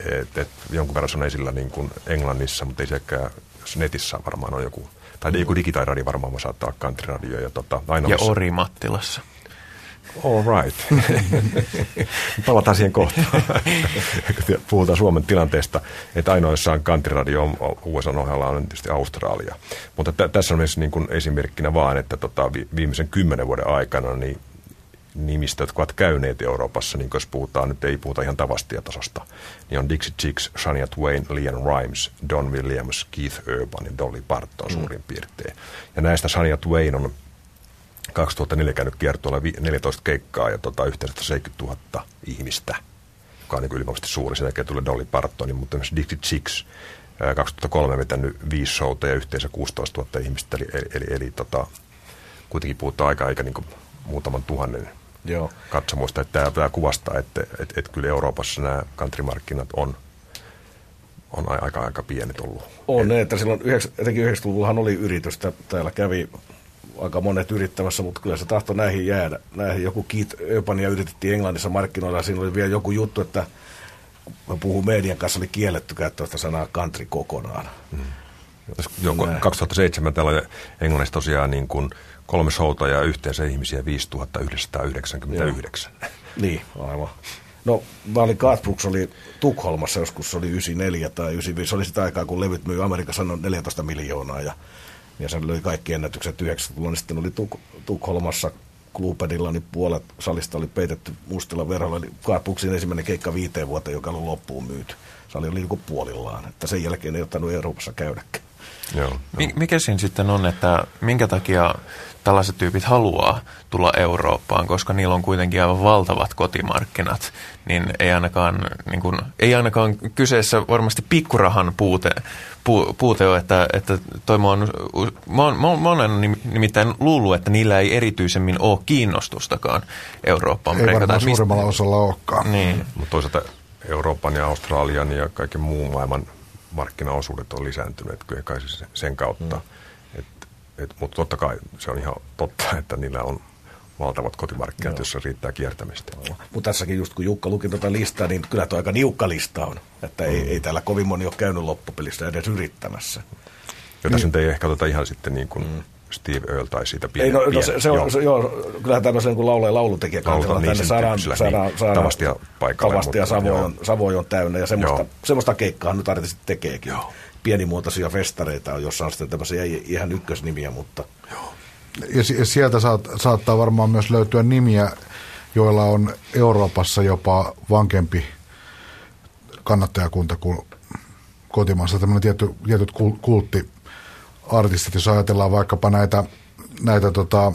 Speaker 4: Et, et, jonkun verran se on esillä niin kuin Englannissa, mutta ei sekään, jos netissä varmaan on joku, tai joku digitaaliradio varmaan saattaa olla country-radio. Ja, tota,
Speaker 1: ja Ori Mattilassa.
Speaker 4: All right. Palataan siihen kohtaan. Puhutaan Suomen tilanteesta, että ainoissaan kantriradio USA ohella on tietysti Australia. Mutta t- tässä on myös niin kuin esimerkkinä vaan, että tota, viimeisen kymmenen vuoden aikana niin nimistä, jotka ovat käyneet Euroopassa, niin jos puhutaan, nyt ei puhuta ihan tavastia-tasosta, niin on Dixie Chicks, Shania Twain, Leon Rimes, Don Williams, Keith Urban ja Dolly Parton mm. suurin piirtein. Ja näistä Shania Twain on 2004 käynyt kiertoilla 14 keikkaa ja tota, yhteensä 70 000 ihmistä, joka on niin ylivoimaisesti suuri. Sen jälkeen tulee Dolly Partonin, mutta myös Dixie Chicks 2003 vetänyt viisi showta ja yhteensä 16 000 ihmistä. Eli, eli, eli, eli tota, kuitenkin puhutaan aika, aika niin muutaman tuhannen Joo. katsomuista. Että tämä, tämä kuvastaa, että, että, että kyllä Euroopassa nämä countrymarkkinat on on aika, aika pienet ollut.
Speaker 3: On ne, että silloin etenkin 90-luvullahan oli yritystä. Täällä kävi aika monet yrittämässä, mutta kyllä se tahto näihin jäädä. Näihin joku Keith Urbania yritettiin Englannissa markkinoilla siinä oli vielä joku juttu, että mä puhun median kanssa, oli kielletty käyttää sitä sanaa country kokonaan. Mm.
Speaker 4: Joko 2007 täällä oli Englannissa tosiaan niin kuin kolme showta ja yhteensä ihmisiä 5999.
Speaker 3: Niin, aivan. No, mä olin Kaatbrooks oli Tukholmassa joskus, se oli 94 tai 95, se oli sitä aikaa, kun levyt myi Amerikassa noin 14 miljoonaa ja ja sen löi kaikki ennätykset 90-luvulla, niin sitten oli Tuk- Tukholmassa Kluupadilla, niin puolet salista oli peitetty mustilla verolla, eli Kaapuksin ensimmäinen keikka viiteen vuoteen, joka oli loppuun myyty. Sali oli niin puolillaan, että sen jälkeen ei ottanut Euroopassa käydäkään.
Speaker 1: Joo, joo. Mikä siinä sitten on, että minkä takia tällaiset tyypit haluaa tulla Eurooppaan, koska niillä on kuitenkin aivan valtavat kotimarkkinat, niin ei ainakaan, niin kuin, ei ainakaan kyseessä varmasti pikkurahan puute, pu, puute ole, että, että toi mä oon, mä oon, mä oon nimittäin luullut, että niillä ei erityisemmin ole kiinnostustakaan Eurooppaan.
Speaker 2: Ei varmaan suurimmalla osalla olekaan.
Speaker 4: Niin. Mutta toisaalta Euroopan ja Australian ja kaiken muun maailman markkinaosuudet on lisääntyneet kyllä kai sen kautta. Mm. Mutta totta kai se on ihan totta, että niillä on valtavat kotimarkkinat, jossa riittää kiertämistä.
Speaker 3: Mutta tässäkin just kun Jukka luki tuota listaa, niin kyllä tuo aika niukka lista on. Että mm. ei, ei täällä kovin moni ole käynyt loppupelissä edes yrittämässä.
Speaker 4: Ja tässä niin. nyt ei ehkä oteta ihan sitten niin kuin mm. Steve Earle tai siitä pieni,
Speaker 3: Ei, no, no se, se, on, se, joo, kyllähän tämmöisen kuin laulaja laulutekijä
Speaker 4: kannattaa niin, tänne saadaan, saadaan,
Speaker 3: niin, saadaan tavastia paikalle. Tavastia Savoy on, Savoy on täynnä ja semmoista, semmoista keikkaa nyt artistit tekeekin. Joo. Pienimuotoisia festareita on, jossa on sitten tämmöisiä ihan ykkösnimiä, mutta... Joo.
Speaker 2: Ja sieltä saat, saattaa varmaan myös löytyä nimiä, joilla on Euroopassa jopa vankempi kannattajakunta kuin kotimaassa. Tämmöinen tietty, tietyt kultti artistit, jos ajatellaan vaikkapa näitä, näitä tota,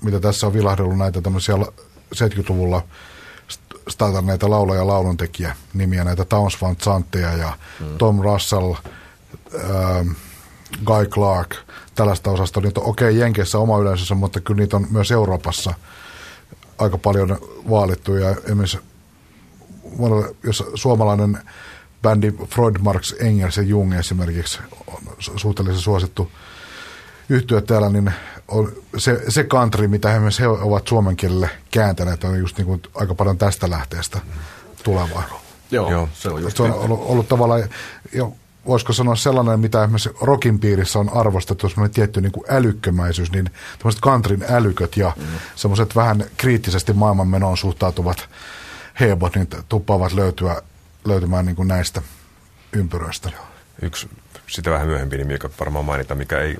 Speaker 2: mitä tässä on vilahdellut, näitä tämmöisiä 70-luvulla startanneita laulaja ja lauluntekijä nimiä, näitä Towns Van Zantteja ja mm. Tom Russell, ää, Guy Clark, tällaista osasta. Niitä on okei okay, Jenkeissä oma yleisössä, mutta kyllä niitä on myös Euroopassa aika paljon vaalittu. Ja esimerkiksi jos suomalainen bändi Freud, Marx, Engels ja Jung esimerkiksi on suhteellisen suosittu yhtyä täällä, niin on se, se country, mitä he, he ovat suomen kielelle kääntäneet, on just niin kuin aika paljon tästä lähteestä tulevaa.
Speaker 3: Joo, Joo. se on just
Speaker 2: Se on ollut, ollut tavallaan, jo, voisiko sanoa sellainen, mitä esimerkiksi rockin piirissä on arvostettu, semmoinen tietty niin kuin älykkömäisyys, niin tämmöiset countryn älyköt ja mm. semmoiset vähän kriittisesti maailmanmenoon suhtautuvat hebot, niin tuppaavat löytyä, löytymään niin kuin näistä ympyröistä.
Speaker 4: Yksi sitä vähän myöhempi nimi, joka varmaan mainita, mikä ei,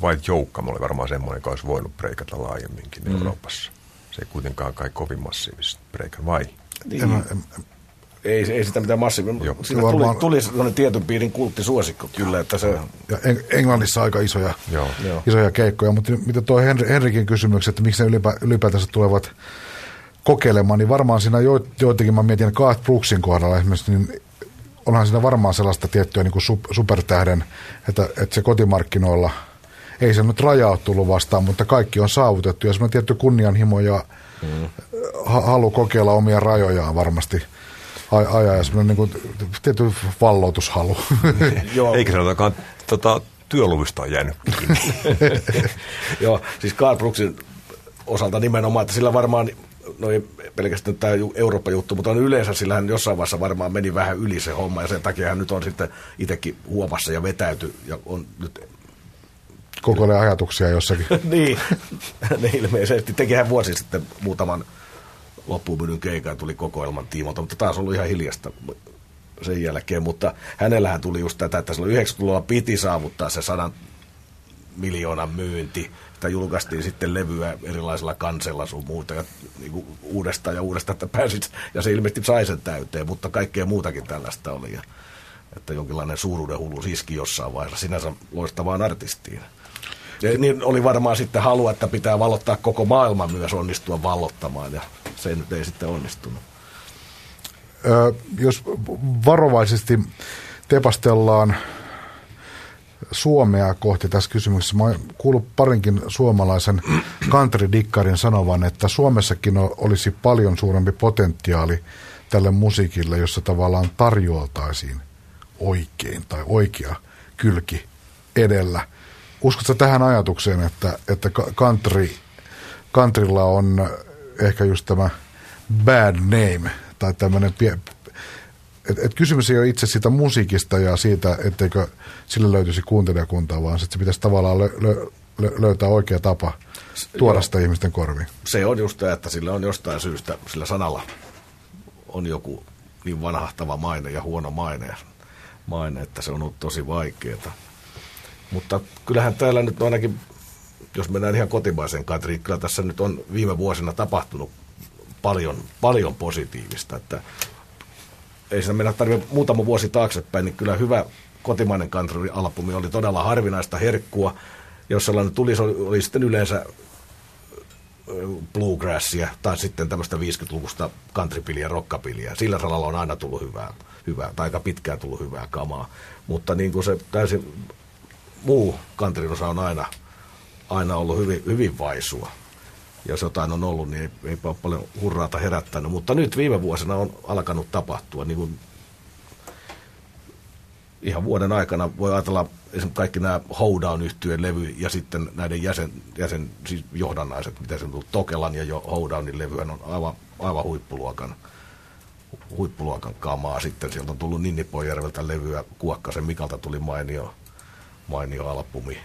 Speaker 4: Dwight Joukkamo oli varmaan semmoinen, joka olisi voinut breikata laajemminkin mm. Euroopassa. Se ei kuitenkaan kai kovin massiivisesti breikata, vai?
Speaker 3: Niin. En, en, ei, ei sitä mitään massiivista. Siinä tuli, varmaan... tuli sellainen tietyn piirin kulttisuosikko kyllä, että se...
Speaker 2: Ja Englannissa aika isoja, Joo. isoja keikkoja, mutta mitä tuo Henri, Henrikin kysymys, että miksi ne ylipä, ylipäätänsä tulevat kokeilemaan, niin varmaan siinä jo, joitakin, mä mietin Garth Brooksin kohdalla esimerkiksi, niin onhan siinä varmaan sellaista tiettyä niin kuin supertähden, että, että se kotimarkkinoilla, ei se nyt raja ole tullut vastaan, mutta kaikki on saavutettu ja semmoinen tietty kunnianhimo ja mm. halu kokeilla omia rajojaan varmasti ajaa ja semmoinen niin kuin, tietty valloitushalu.
Speaker 4: Joo. Eikä sanotakaan tota, työluvista on jäänyt
Speaker 3: Joo, siis Carl Brooksin osalta nimenomaan, että sillä varmaan no ei pelkästään tämä Eurooppa-juttu, mutta on yleensä sillä hän jossain vaiheessa varmaan meni vähän yli se homma ja sen takia hän nyt on sitten itsekin huomassa ja vetäyty ja on nyt
Speaker 2: koko ajatuksia jossakin.
Speaker 3: niin, ne ilmeisesti. Tekihän vuosi sitten muutaman loppumyydyn keikan tuli kokoelman tiimolta, mutta taas ollut ihan hiljasta sen jälkeen. Mutta hänellähän tuli just tätä, että silloin 90-luvulla piti saavuttaa se sadan miljoonan myynti että julkaistiin sitten levyä erilaisilla kansella sun muuta ja niin kuin uudestaan ja uudestaan, että pääsit, ja se ilmeisesti sai sen täyteen, mutta kaikkea muutakin tällaista oli. Ja, että jonkinlainen suuruuden hullu iski jossain vaiheessa sinänsä loistavaan artistiin. Ja niin oli varmaan sitten halu, että pitää valottaa koko maailma myös onnistua vallottamaan, ja se nyt ei sitten onnistunut.
Speaker 2: Ö, jos varovaisesti tepastellaan Suomea kohti tässä kysymyksessä. Mä kuullut parinkin suomalaisen country-dikkarin sanovan, että Suomessakin olisi paljon suurempi potentiaali tälle musiikille, jossa tavallaan tarjoltaisiin oikein tai oikea kylki edellä. Uskotko tähän ajatukseen, että, että country, countrylla on ehkä just tämä bad name tai tämmöinen et, et kysymys ei ole itse siitä musiikista ja siitä, etteikö sille löytyisi kuuntelijakuntaa, vaan että se pitäisi tavallaan lö, lö, lö, löytää oikea tapa tuoda Joo. sitä ihmisten korviin.
Speaker 3: Se on just tämä, että sillä on jostain syystä, sillä sanalla on joku niin vanhahtava maine ja huono maine, maine että se on ollut tosi vaikeaa. Mutta kyllähän täällä nyt ainakin, jos mennään ihan kotimaisen Katri, kyllä tässä nyt on viime vuosina tapahtunut paljon, paljon positiivista, että ei siinä mennä tarvitse muutama vuosi taaksepäin, niin kyllä hyvä kotimainen country-albumi oli todella harvinaista herkkua. Jos sellainen tuli, se oli, oli sitten yleensä bluegrassia tai sitten tämmöistä 50-luvusta countrypiliä, rockapiliä. Sillä salalla on aina tullut hyvää, hyvää tai aika pitkään tullut hyvää kamaa. Mutta niin kuin se täysin muu countryn osa on aina, aina ollut hyvin, hyvin vaisua jos jotain on ollut, niin ei, eipä ole paljon hurraata herättänyt. Mutta nyt viime vuosina on alkanut tapahtua. Niin kuin ihan vuoden aikana voi ajatella esimerkiksi kaikki nämä Hoedown yhtyeen levy ja sitten näiden jäsen, jäsen siis johdannaiset, mitä se on tullut, Tokelan ja jo Hoedownin levyhän on aivan, aivan huippuluokan, huippuluokan kamaa. Sitten sieltä on tullut Ninnipojärveltä levyä, Kuokkasen Mikalta tuli mainio, mainio albumi.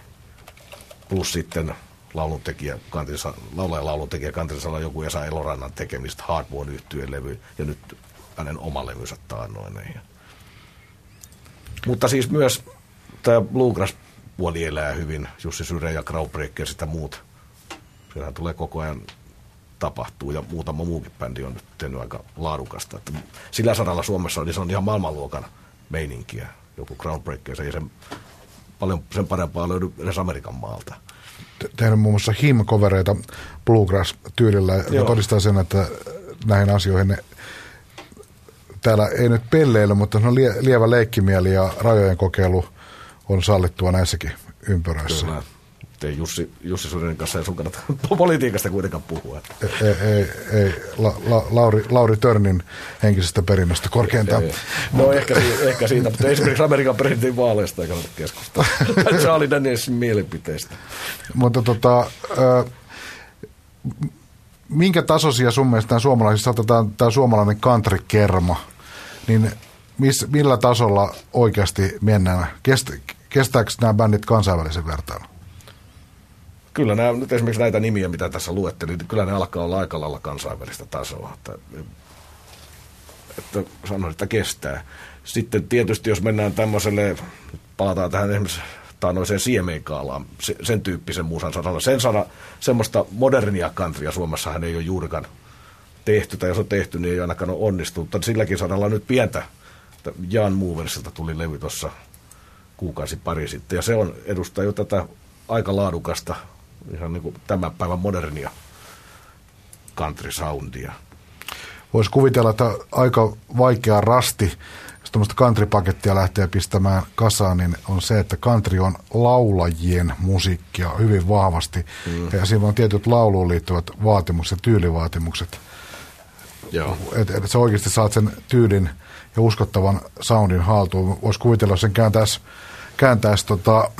Speaker 3: Plus sitten lauluntekijä, kantinsa, laulaja lauluntekijä kantinsalla joku Esa Elorannan tekemistä Hardborn yhtyeen levy ja nyt hänen oma levynsä taannoinen. Mutta siis myös tämä Bluegrass puoli elää hyvin, Jussi Syre ja Graubreak ja sitä muut. Siellähän tulee koko ajan tapahtuu ja muutama muukin bändi on nyt tehnyt aika laadukasta. Että sillä saralla Suomessa niin se on ihan maailmanluokan meininkiä. Joku Groundbreaker, se ei sen, paljon sen parempaa löydy edes Amerikan maalta
Speaker 2: tehnyt muun muassa him-kovereita bluegrass-tyylillä, joka todistaa sen, että näihin asioihin ne, täällä ei nyt pelleillä, mutta se on lie, lievä leikkimieli ja rajojen kokeilu on sallittua näissäkin ympyröissä.
Speaker 3: Kyllä. Ei Jussi, Jussi Surinen kanssa ei sun kannata politiikasta kuitenkaan puhua.
Speaker 2: Ei, ei, ei la, la, Lauri, Lauri Törnin henkisestä perinnöstä korkeintaan. Ei,
Speaker 3: no ehkä, ehkä siitä, mutta esimerkiksi Amerikan presidentin vaaleista ei kannata keskustella. Charlie Danielsin mielipiteistä.
Speaker 2: Mutta tota, minkä tasoisia sun mielestä suomalaisissa, otetaan tämä suomalainen country-kerma, niin miss, millä tasolla oikeasti mennään? Kest, kestääkö nämä bändit kansainvälisen vertailun?
Speaker 3: Kyllä nämä, nyt esimerkiksi näitä nimiä, mitä tässä luettelin, niin kyllä ne alkaa olla aika lailla kansainvälistä tasoa. Että, että sanoin, että kestää. Sitten tietysti, jos mennään tämmöiselle, palataan tähän esimerkiksi taanoiseen siemeenkaalaan, sen tyyppisen musan saralla. Sen sana, semmoista modernia countrya Suomessahan ei ole juurikaan tehty, tai jos on tehty, niin ei ainakaan ole onnistunut. Mutta silläkin saralla nyt pientä, Jan Moversilta tuli levy tuossa kuukausi pari sitten, ja se on edustaa jo tätä aika laadukasta, ihan niin kuin tämän päivän modernia country soundia.
Speaker 2: Voisi kuvitella, että aika vaikea rasti jos tämmöistä country-pakettia lähtee pistämään kasaan, niin on se, että country on laulajien musiikkia hyvin vahvasti. Mm. Ja siinä on tietyt lauluun liittyvät vaatimukset, tyylivaatimukset. Joo. Et, et sä oikeasti saat sen tyylin ja uskottavan soundin haltuun. Voisi kuvitella, jos sen kääntäisi, kääntäisi tota,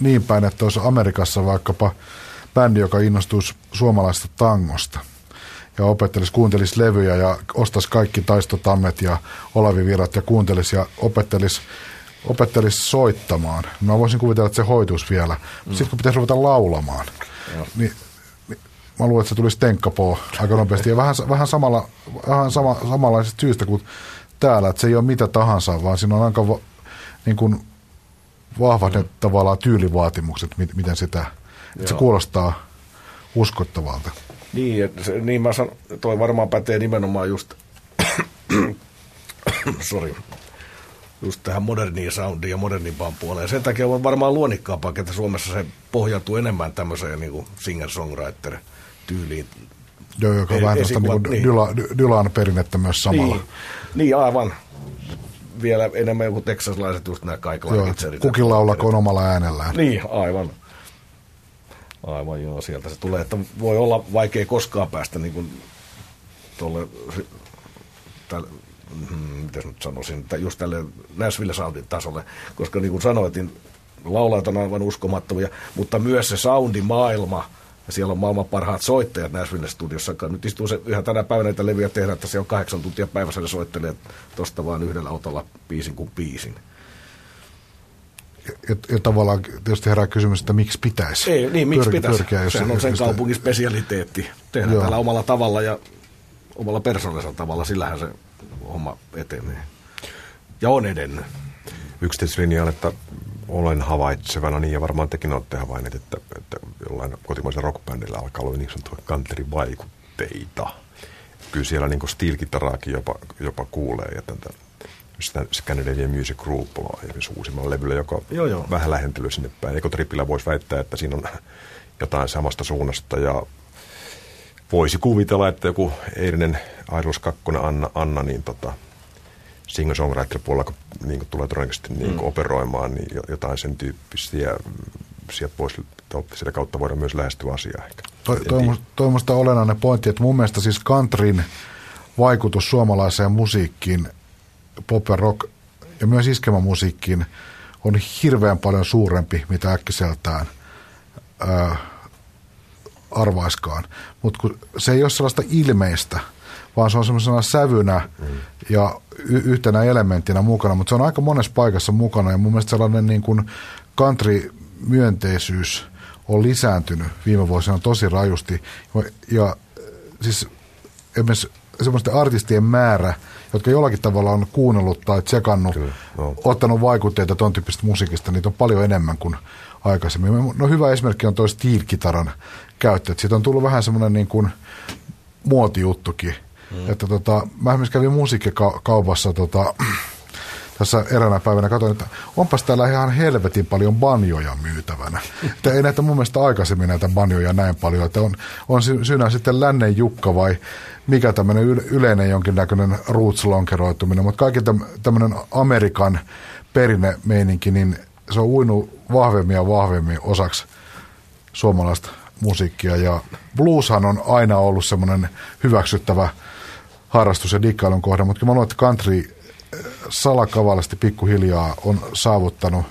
Speaker 2: niin päin, että olisi Amerikassa vaikkapa bändi, joka innostuisi suomalaisesta tangosta – ja opettelisi, kuuntelisi levyjä ja ostaisi kaikki taistotammet ja olavivirrat ja kuuntelisi ja opettelisi, opettelisi soittamaan. Mä voisin kuvitella, että se hoituisi vielä. Mm. Sitten kun pitäisi ruveta laulamaan, niin, niin mä luulen, että se tulisi tenkkapoo aika nopeasti. Ja vähän, vähän, samalla, vähän sama, samanlaisesta syystä kuin täällä, että se ei ole mitä tahansa, vaan siinä on aika niin kuin vahvat mm. ne tavallaan tyylivaatimukset, miten sitä, että se kuulostaa uskottavalta.
Speaker 3: Niin, että se, niin mä sanon, toi varmaan pätee nimenomaan just, sorry, just tähän moderniin soundiin ja modernimpaan puoleen. Sen takia on varmaan luonnikkaampaa, että Suomessa se pohjautuu enemmän tämmöiseen niin singer-songwriter-tyyliin.
Speaker 2: Joo, joka on vähän tästä niin niin. Dylan, Dylan perinnettä myös samalla.
Speaker 3: Niin, niin aivan. Vielä enemmän joku teksaslaiset just nämä kaikilla. Joo,
Speaker 2: kukin laulakoon omalla äänellään.
Speaker 3: Niin, aivan. Aivan joo, sieltä se tulee, että voi olla vaikea koskaan päästä niin kuin tuolle, tälle, hmm, miten nyt sanoisin, just tälle Nashville Soundin tasolle, koska niin kuin sanoit, niin laulajat on aivan uskomattomia, mutta myös se soundimaailma, ja siellä on maailman parhaat soittajat Nashville studiossa. Nyt istuu se ihan tänä päivänä näitä levyjä tehdä, että se on kahdeksan tuntia päivässä ne soittelee tuosta vaan yhdellä autolla piisin kuin piisin
Speaker 2: ja, ja tavallaan tietysti herää kysymys, että miksi pitäisi
Speaker 3: Ei, niin, miksi pitäisi? Pyrkiä, jos Sehän on sen kaupungin spesialiteetti. Tehdään Joo. täällä omalla tavalla ja omalla persoonallisella tavalla, sillähän se homma etenee. Ja on edennyt.
Speaker 4: Yksityislinjaan, että olen havaitsevana, niin ja varmaan tekin olette havainneet, että, että jollain kotimaisen rockbändillä alkaa olla niin sanottua country-vaikutteita. Kyllä siellä niin stilkitaraakin jopa, jopa kuulee ja tätä sitä Scandinavian Music Group on uusimmalla levyllä, joka joo, joo. vähän lähentely sinne päin. Eikö Tripillä voisi väittää, että siinä on jotain samasta suunnasta ja voisi kuvitella, että joku eilinen Idols 2 Anna, Anna niin tota, singer-songwriter-puolella, kun niin kuin tulee todennäköisesti niin kuin mm. operoimaan, niin jotain sen tyyppisiä sieltä voisi sitä kautta voida myös lähestyä asiaa ehkä.
Speaker 2: Toi, toi, toi olennainen pointti, että mun mielestä siis countryn vaikutus suomalaiseen musiikkiin pop ja rock ja myös iskelmämusiikkiin on hirveän paljon suurempi, mitä äkkiseltään ää, arvaiskaan. Mutta se ei ole sellaista ilmeistä, vaan se on semmoisena sävynä mm. ja yhtenä elementtinä mukana, mutta se on aika monessa paikassa mukana ja mun mielestä sellainen niin kuin country-myönteisyys on lisääntynyt viime vuosina tosi rajusti. Ja, siis esimerkiksi semmoisten artistien määrä, jotka jollakin tavalla on kuunnellut tai tsekannut, Kyllä, no. ottanut vaikutteita tuon tyyppistä musiikista, niitä on paljon enemmän kuin aikaisemmin. No hyvä esimerkki on toi steel-kitaran käyttö. Siitä on tullut vähän semmoinen niin kuin muotijuttukin. Mm. Että tota, mä esimerkiksi kävin musiikkikaupassa tota, tässä eräänä päivänä katsoin, että onpas täällä ihan helvetin paljon banjoja myytävänä. Että ei näitä mun mielestä aikaisemmin näitä banjoja näin paljon, että on, on syynä sitten lännen Jukka vai mikä tämmöinen yleinen jonkinnäköinen roots-lonkeroituminen, mutta kaikki tämmöinen Amerikan perinnemeininki, niin se on uinut vahvemmin ja vahvemmin osaksi suomalaista musiikkia. Ja blueshan on aina ollut semmoinen hyväksyttävä harrastus ja dikkailun kohde, mutta mä luulen, että country äh, salakavallasti pikkuhiljaa on saavuttanut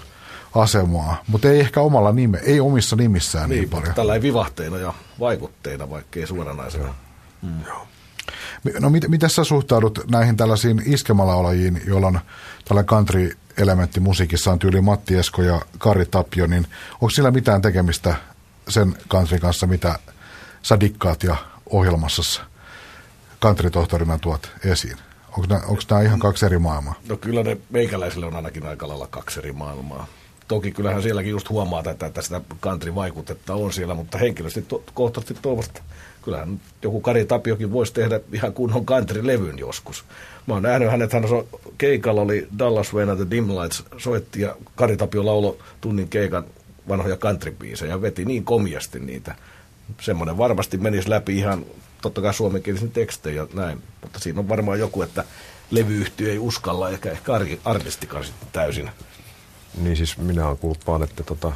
Speaker 2: asemaa, mutta ei ehkä omalla nime, ei omissa nimissään niin, niin paljon.
Speaker 3: Tällä vivahteina ja vaikutteina, vaikkei suoranaisena. Mm.
Speaker 2: No mit, miten sä suhtaudut näihin tällaisiin iskemalaulajiin, joilla on tällainen country-elementti musiikissa on tyyli Matti Esko ja Kari Tapio, niin onko sillä mitään tekemistä sen country kanssa, mitä sä dikkaat ja ohjelmassa country-tohtorina tuot esiin? Onko nämä ihan kaksi eri maailmaa?
Speaker 3: No kyllä ne meikäläisille on ainakin aika lailla kaksi eri maailmaa. Toki kyllähän sielläkin just huomaa, että, että sitä country-vaikutetta on siellä, mutta henkilösti to, kohtaisesti toivottavasti kyllähän joku Kari Tapiokin voisi tehdä ihan kunnon country-levyn joskus. Mä oon nähnyt hänet, hän keikalla oli Dallas When the Dim Lights soitti ja Kari Tapio laulo tunnin keikan vanhoja country ja veti niin komiasti niitä. Semmoinen varmasti menisi läpi ihan totta kai suomenkielisen teksteen ja näin, mutta siinä on varmaan joku, että levyyhtiö ei uskalla, ehkä, ehkä artistikaan sitten täysin.
Speaker 4: Niin siis minä olen kuullut vaan, että tota,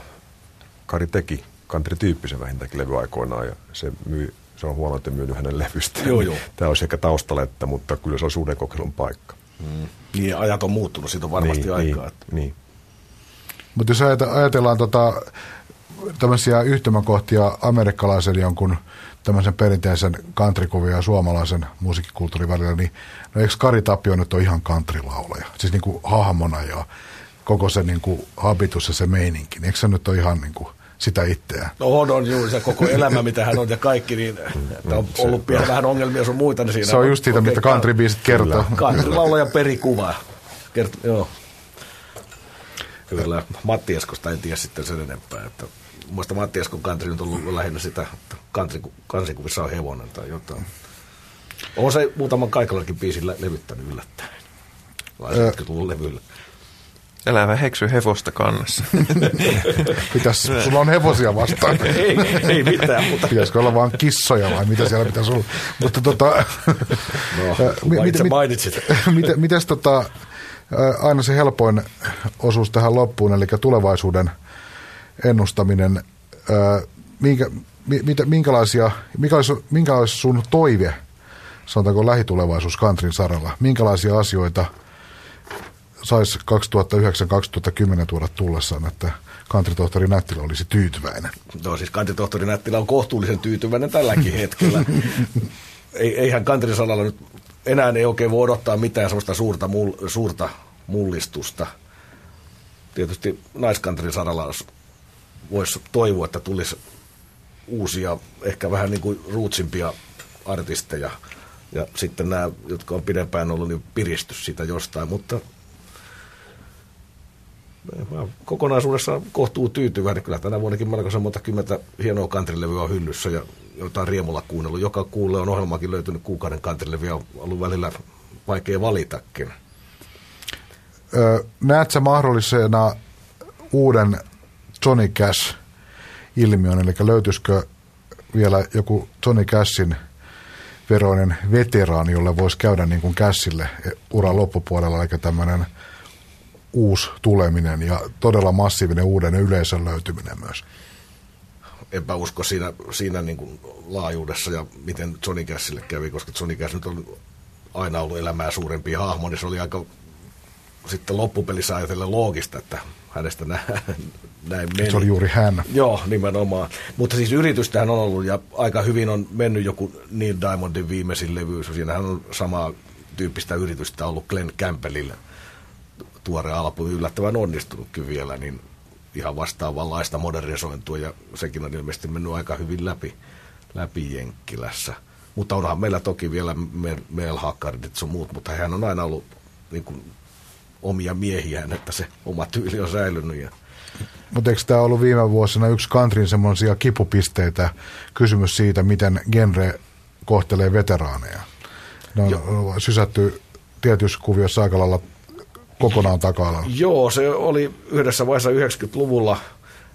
Speaker 4: Kari teki country-tyyppisen vähintäänkin levyaikoinaan ja se myy se on huono, että myynyt hänen levystä.
Speaker 3: Joo, joo.
Speaker 4: Tämä olisi ehkä taustaletta, mutta kyllä se on uuden kokeilun paikka.
Speaker 3: Mm. Niin, ajat on muuttunut, siitä on varmasti niin, aikaa.
Speaker 4: Niin, että. niin.
Speaker 2: Mutta jos ajatellaan tota, tämmöisiä yhtymäkohtia amerikkalaisen jonkun tämmöisen perinteisen countrykuvia ja suomalaisen musiikkikulttuurin välillä, niin no eikö Kari Tapio nyt ole ihan countrylaulaja? Siis niin kuin hahmona ja koko se niin kuin habitus ja se meininki. Niin eikö se nyt ole ihan niin kuin sitä itseään.
Speaker 3: No on, on juuri se koko elämä, mitä hän on ja kaikki, niin että on ollut pian vähän ongelmia sun muita. Niin siinä
Speaker 2: se on just siitä, mitä country-biisit kertoo.
Speaker 3: Country-laulaja perikuva. Kert, joo. Kyllä, Matti Eskosta en tiedä sitten sen enempää. Että, muista Matti Eskon country on tullut lähinnä sitä, että country, kansikuvissa on hevonen tai jotain. On se muutaman kaikallakin biisin levyttänyt yllättäen. Laisetkin tullut levyllä.
Speaker 1: Elävä heksy hevosta kannassa.
Speaker 2: Pitäis, sulla on hevosia vastaan.
Speaker 3: ei, ei mitään, mutta...
Speaker 2: Pitäisikö olla vaan kissoja vai mitä siellä pitäisi olla? Mutta tota...
Speaker 3: No, mit, itse mainitsit.
Speaker 2: Miten, mites tota, aina se helpoin osuus tähän loppuun, eli tulevaisuuden ennustaminen. Minkä, mitä, minkälaisia, minkä olisi sun toive, sanotaanko lähitulevaisuus kantrin saralla? Minkälaisia asioita – saisi 2009-2010 tuoda tullessaan, että kantritohtori Nättilä olisi tyytyväinen?
Speaker 3: No siis kantritohtori Nättilä on kohtuullisen tyytyväinen tälläkin hetkellä. Ei, eihän kantrisalalla nyt enää ei oikein voi odottaa mitään sellaista suurta, mul, suurta mullistusta. Tietysti naiskantrisaralla voisi toivoa, että tulisi uusia, ehkä vähän niin kuin ruutsimpia artisteja. Ja sitten nämä, jotka on pidempään ollut, niin piristys sitä jostain. Mutta mä kokonaisuudessaan kohtuu tyytyväinen. Kyllä tänä vuonnakin melko monta kymmentä hienoa kantrilevyä on hyllyssä ja jotain riemulla kuunnellut. Joka kuulle on ohjelmakin löytynyt kuukauden kantrilevyä, on ollut välillä vaikea valitakin.
Speaker 2: Öö, näet sä mahdollisena uuden Johnny Cash-ilmiön, eli löytyisikö vielä joku Johnny Cashin veroinen veteraani, jolle voisi käydä niin kuin Cashille uran loppupuolella, eli tämmöinen – uusi tuleminen ja todella massiivinen uuden yleisön löytyminen myös.
Speaker 3: Enpä usko siinä, siinä niin kuin laajuudessa ja miten Johnny Cashille kävi, koska Johnny Cash nyt on aina ollut elämää suurempi hahmo, niin se oli aika sitten loppupelissä ajatellen loogista, että hänestä nä, näin meni.
Speaker 2: Se oli juuri hän.
Speaker 3: Joo, nimenomaan. Mutta siis yritystähän on ollut ja aika hyvin on mennyt joku Neil Diamondin viimeisin levy. Siinähän on samaa tyyppistä yritystä ollut Glenn Campbellille – tuore albumi yllättävän onnistunutkin vielä, niin ihan vastaavanlaista modernisointua ja sekin on ilmeisesti mennyt aika hyvin läpi, läpi Jenkkilässä. Mutta onhan meillä toki vielä Mel Hakkardit sun muut, mutta hän on aina ollut niin kuin, omia miehiään, että se oma tyyli on säilynyt. Ja...
Speaker 2: Mutta eikö tämä ollut viime vuosina yksi kantrin semmoisia kipupisteitä, kysymys siitä, miten genre kohtelee veteraaneja? Ne on sysätty tietyissä kuviossa aika lailla kokonaan taka
Speaker 3: Joo, se oli yhdessä vaiheessa 90-luvulla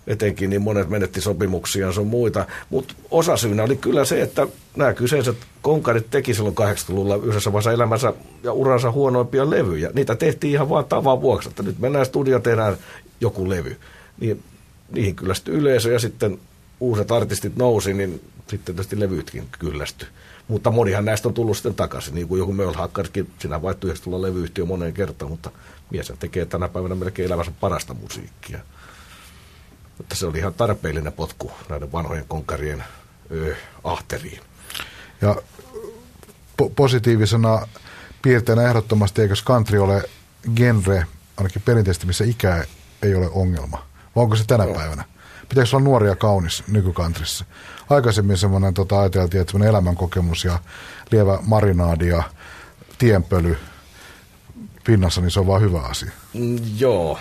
Speaker 3: etenkin, niin monet menetti sopimuksia sun muita. Mutta osasyynä oli kyllä se, että nämä kyseiset konkarit teki silloin 80-luvulla yhdessä vaiheessa elämänsä ja uransa huonoimpia levyjä. Niitä tehtiin ihan vaan tavan vuoksi, että nyt mennään studio tehdään joku levy. Niin, niihin kyllästyi yleisö ja sitten uuset artistit nousi, niin sitten tietysti levytkin kyllästy. Mutta monihan näistä on tullut sitten takaisin, niin kuin joku Merle Haggardkin, siinä vaihtui tulla levyyhtiö moneen kertaan, mutta mies tekee tänä päivänä melkein elämänsä parasta musiikkia. Mutta se oli ihan tarpeellinen potku näiden vanhojen konkarien öö, ahteriin.
Speaker 2: Ja po- positiivisena piirteenä ehdottomasti, eikö country ole genre, ainakin perinteisesti, missä ikä ei ole ongelma? Vai onko se tänä no. päivänä? Pitäisi olla nuoria kaunis nykykantrissa? Aikaisemmin semmoinen, tota, ajateltiin, että semmoinen elämänkokemus ja lievä marinaadi ja tienpöly pinnassa, niin se on vaan hyvä asia.
Speaker 3: Mm, joo,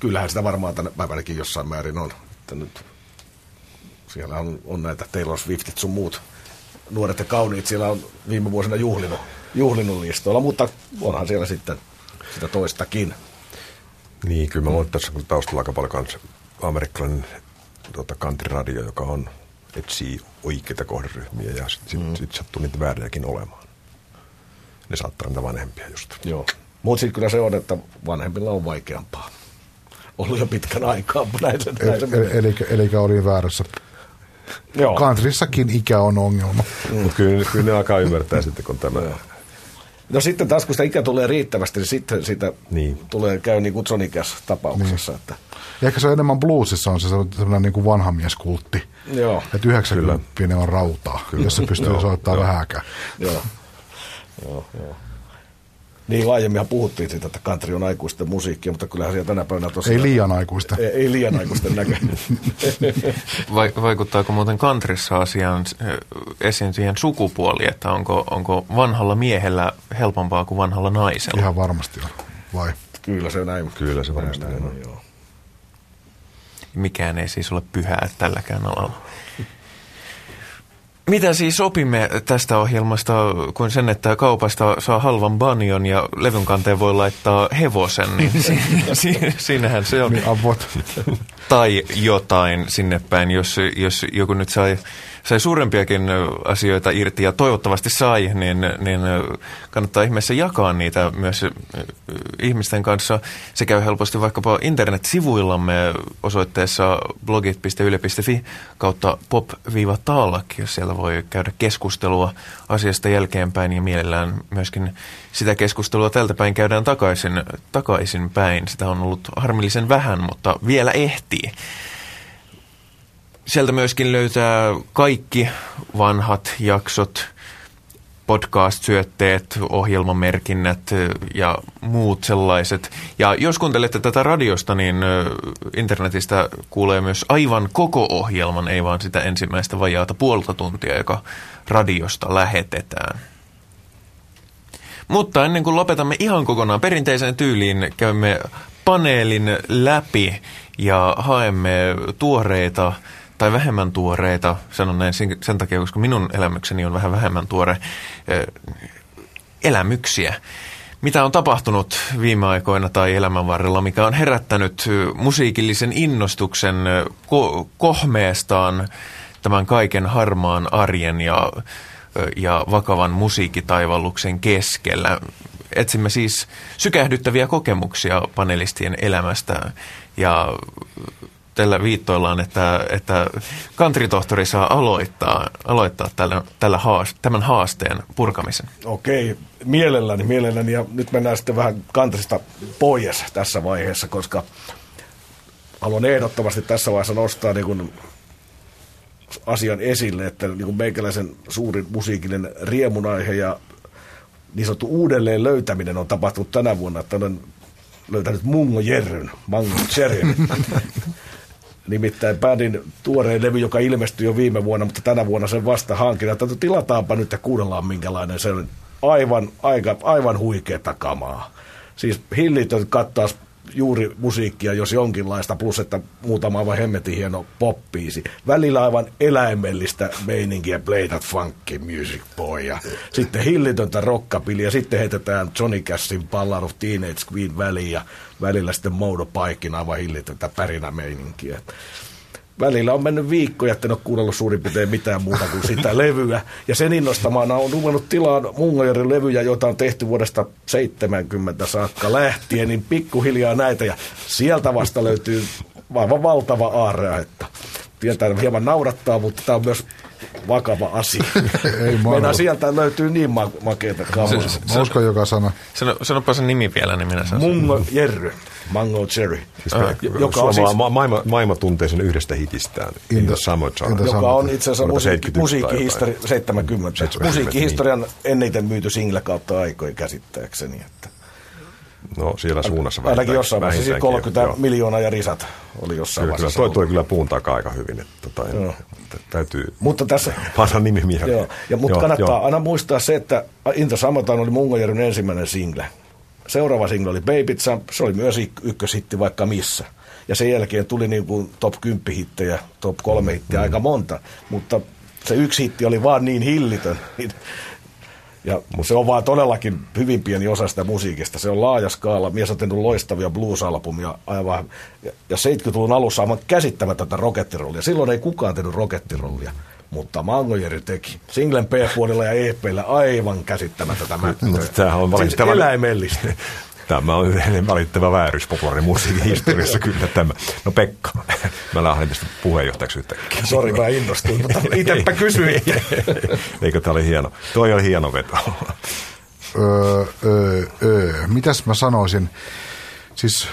Speaker 3: kyllähän sitä varmaan tänä päivänäkin jossain määrin on. Että nyt siellä on, on näitä Taylor Swiftit sun muut nuoret ja kauniit, siellä on viime vuosina juhlinut, juhlinut listoilla, mutta onhan siellä sitten sitä toistakin.
Speaker 4: Niin, kyllä mä luulen, että tässä on taustalla aika paljon kans amerikkalainen tota, country-radio, joka on, etsii oikeita kohderyhmiä ja sitten mm. sit, sit sattuu niitä vääriäkin olemaan. Ne saattaa niitä vanhempia just.
Speaker 3: Joo, mutta sitten kyllä se on, että vanhemmilla on vaikeampaa. Ollut jo pitkän aikaa. Näin se, näin se
Speaker 2: eli, eli, eli oli väärässä. Joo. Kantrissakin ikä on ongelma.
Speaker 4: Mm. kyllä, kyllä ne alkaa ymmärtää sitten, kun tämä...
Speaker 3: No sitten taas, kun sitä ikä tulee riittävästi, niin sitten sitä niin. tulee käy niin kuin Sonikas tapauksessa. Niin. Että...
Speaker 2: Ja ehkä se on enemmän bluesissa on se sellainen niin kuin vanha mieskultti. Joo. Että 90 Kyllä. on rautaa, Kyllä. jos se pystyy soittamaan vähäkään.
Speaker 3: Joo. joo, joo. Niin aiemminhan puhuttiin siitä, että country on aikuisten musiikkia, mutta kyllähän siellä tänä päivänä tosiaan...
Speaker 2: Ei liian aikuista.
Speaker 3: Ei, ei liian aikuisten näköinen.
Speaker 1: Vaikuttaako muuten countryssa asiaan esiin siihen sukupuoli, että onko, onko vanhalla miehellä helpompaa kuin vanhalla naisella?
Speaker 2: Ihan varmasti on, vai?
Speaker 3: Kyllä se näin.
Speaker 4: Kyllä se varmasti näin, on. Joo.
Speaker 1: Mikään ei siis ole pyhää tälläkään alalla. Mitä siis opimme tästä ohjelmasta kuin sen, että kaupasta saa halvan banjon ja levyn kanteen voi laittaa hevosen, niin si- siinähän se on.
Speaker 2: Niin
Speaker 1: tai jotain sinne päin, jos, jos joku nyt sai sai suurempiakin asioita irti ja toivottavasti sai, niin, niin kannattaa ihmeessä jakaa niitä myös ihmisten kanssa. Se käy helposti vaikkapa internet-sivuillamme osoitteessa blogit.yle.fi kautta pop-talk, jos siellä voi käydä keskustelua asiasta jälkeenpäin ja mielellään myöskin sitä keskustelua tältä päin käydään takaisin, takaisin päin. Sitä on ollut harmillisen vähän, mutta vielä ehtii. Sieltä myöskin löytää kaikki vanhat jaksot, podcast-syötteet, ohjelmamerkinnät ja muut sellaiset. Ja jos kuuntelette tätä radiosta, niin internetistä kuulee myös aivan koko ohjelman, ei vaan sitä ensimmäistä vajaata puolta tuntia, joka radiosta lähetetään. Mutta ennen kuin lopetamme ihan kokonaan perinteiseen tyyliin, käymme paneelin läpi ja haemme tuoreita tai vähemmän tuoreita, sanon näin sen, sen takia, koska minun elämykseni on vähän vähemmän tuore, elämyksiä. Mitä on tapahtunut viime aikoina tai elämän varrella, mikä on herättänyt musiikillisen innostuksen ko- kohmeestaan tämän kaiken harmaan arjen ja, ja vakavan musiikkitaivalluksen keskellä. Etsimme siis sykähdyttäviä kokemuksia panelistien elämästä ja tällä viittoillaan, että, että kantritohtori saa aloittaa, aloittaa tällä, tällä haast, tämän haasteen purkamisen.
Speaker 3: Okei, mielelläni, mielelläni. Ja nyt mennään sitten vähän kantrista pois tässä vaiheessa, koska haluan ehdottomasti tässä vaiheessa nostaa niin kuin asian esille, että niin kuin meikäläisen suurin musiikillinen riemunaihe ja niin sanottu uudelleen löytäminen on tapahtunut tänä vuonna, että olen löytänyt Mungo Jerryn, Mango Jerryn. Nimittäin bändin tuoreen levy, joka ilmestyi jo viime vuonna, mutta tänä vuonna sen vasta hankin. Että tilataanpa nyt ja kuunnellaan minkälainen se on. Aivan, aika, aivan huikea takamaa. Siis hillitön kattaus juuri musiikkia, jos jonkinlaista, plus että muutama aivan hemmetin hieno poppiisi. Välillä aivan eläimellistä meininkiä, play that funky music boy, ja sitten hillitöntä rockabilly, ja sitten heitetään Johnny Cashin Ballad of Teenage Queen väliin, ja välillä sitten Moudo Paikin aivan hillitöntä pärinämeininkiä välillä on mennyt viikkoja, että en ole kuunnellut suurin piirtein mitään muuta kuin sitä levyä. Ja sen innostamana on ruvennut tilaan Mungajorin levyjä, joita on tehty vuodesta 70 saakka lähtien, niin pikkuhiljaa näitä. Ja sieltä vasta löytyy aivan valtava aarre, että tietää hieman naurattaa, mutta tämä on myös vakava asia. Ei Meidän sieltä löytyy niin ma- makeita kamaa.
Speaker 2: Mä uskon joka sana.
Speaker 1: Sano, sanopa sen nimi vielä, niin minä sanon.
Speaker 3: Mungo Jerry. Mango Cherry.
Speaker 4: Siis äh, joka on siis, ma- maailma, maailma tuntee sen yhdestä hitistään, In the Summertime.
Speaker 3: Joka on itse asiassa musiikki, musiikkihistori- 70, 70 musiikkihistorian niin. eniten myyty single kautta aikoja käsittääkseni. Että.
Speaker 4: No siellä suunnassa
Speaker 3: vähintään. Ainakin jossain vaiheessa, siis 30 joo. miljoonaa ja risat oli jossain
Speaker 4: kyllä,
Speaker 3: vaiheessa.
Speaker 4: Toi, toi kyllä puun takaa aika hyvin, että tota, joo. täytyy
Speaker 3: mutta tässä,
Speaker 4: panna nimi mieleen.
Speaker 3: Joo, ja, mutta joo, kannattaa joo. aina muistaa se, että Into Summertime oli Mungajäryn ensimmäinen single. Seuraava single oli Baby Jump, se oli myös ykköshitti vaikka missä. Ja sen jälkeen tuli niin kuin top 10 hittejä, top 3 hittiä mm. aika monta, mutta se yksi hitti oli vaan niin hillitön. Ja se on vaan todellakin hyvin pieni osa sitä musiikista. Se on laaja skaala. Mies on tehnyt loistavia blues-albumia aivan. Ja 70-luvun alussa aivan käsittämätöntä rokettirollia. Silloin ei kukaan tehnyt rokettirollia. Mutta Mangojeri teki singlen P-puolella ja EPllä aivan käsittämätöntä
Speaker 4: No, tämähän on
Speaker 3: siis eläimellistä.
Speaker 4: Tämä on yhden valittava vääryys populaarimusiikin historiassa kyllä tämä. No Pekka, mä lähden tästä puheenjohtajaksi yhtäkkiä.
Speaker 3: Sori, mä innostuin, mutta itsepä kysyin.
Speaker 4: Eikö tämä oli hieno? Toi on hieno veto.
Speaker 2: öö, öö, öö. Mitäs mä sanoisin? Siis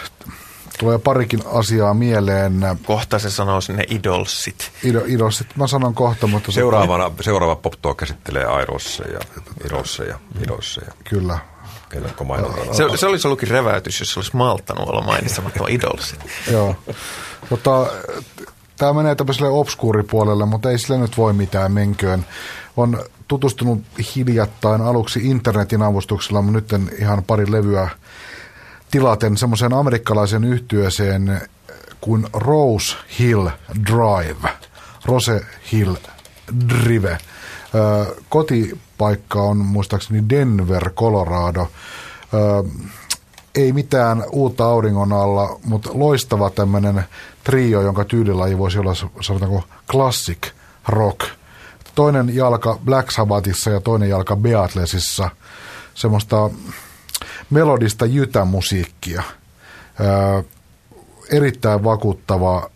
Speaker 2: tulee parikin asiaa mieleen.
Speaker 1: Kohta se sanoo sinne idolsit.
Speaker 2: Ido, idolsit, mä sanon kohta, mutta...
Speaker 4: Seuraavana, se... seuraava pop käsittelee Airosseja, Idolseja, Idolseja.
Speaker 2: Kyllä.
Speaker 1: Se, se olisi ollutkin reväytys, jos olisi malttanut olla mainitsematta idolsit.
Speaker 2: Joo, mutta tämä menee tämmöiselle obskuuripuolelle, mutta ei sille nyt voi mitään menköön. On tutustunut hiljattain aluksi internetin avustuksella, mutta nyt en ihan pari levyä tilaten semmoiseen amerikkalaisen yhtyeeseen kuin Rose Hill Drive. Rose Hill Drive. Kotipaikka on muistaakseni Denver, Colorado. Ei mitään uutta auringon alla, mutta loistava tämmöinen trio, jonka tyylilaji voisi olla sanotaanko classic rock. Toinen jalka Black Sabbathissa ja toinen jalka Beatlesissa. Semmoista melodista jytämusiikkia. Ää, erittäin vakuuttava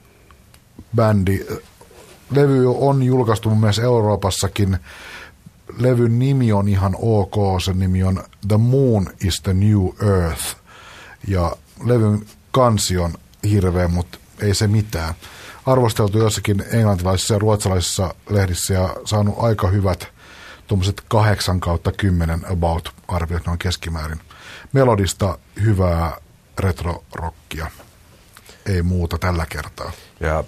Speaker 2: bändi. Levy on julkaistu mielestä Euroopassakin. Levyn nimi on ihan ok. Sen nimi on The Moon is the New Earth. Ja levyn kansi on hirveä, mutta ei se mitään. Arvosteltu jossakin englantilaisissa ja ruotsalaisissa lehdissä ja saanut aika hyvät tuommoiset kahdeksan kautta kymmenen about arviot noin keskimäärin melodista hyvää retrorockia. Ei muuta tällä kertaa.
Speaker 4: Ja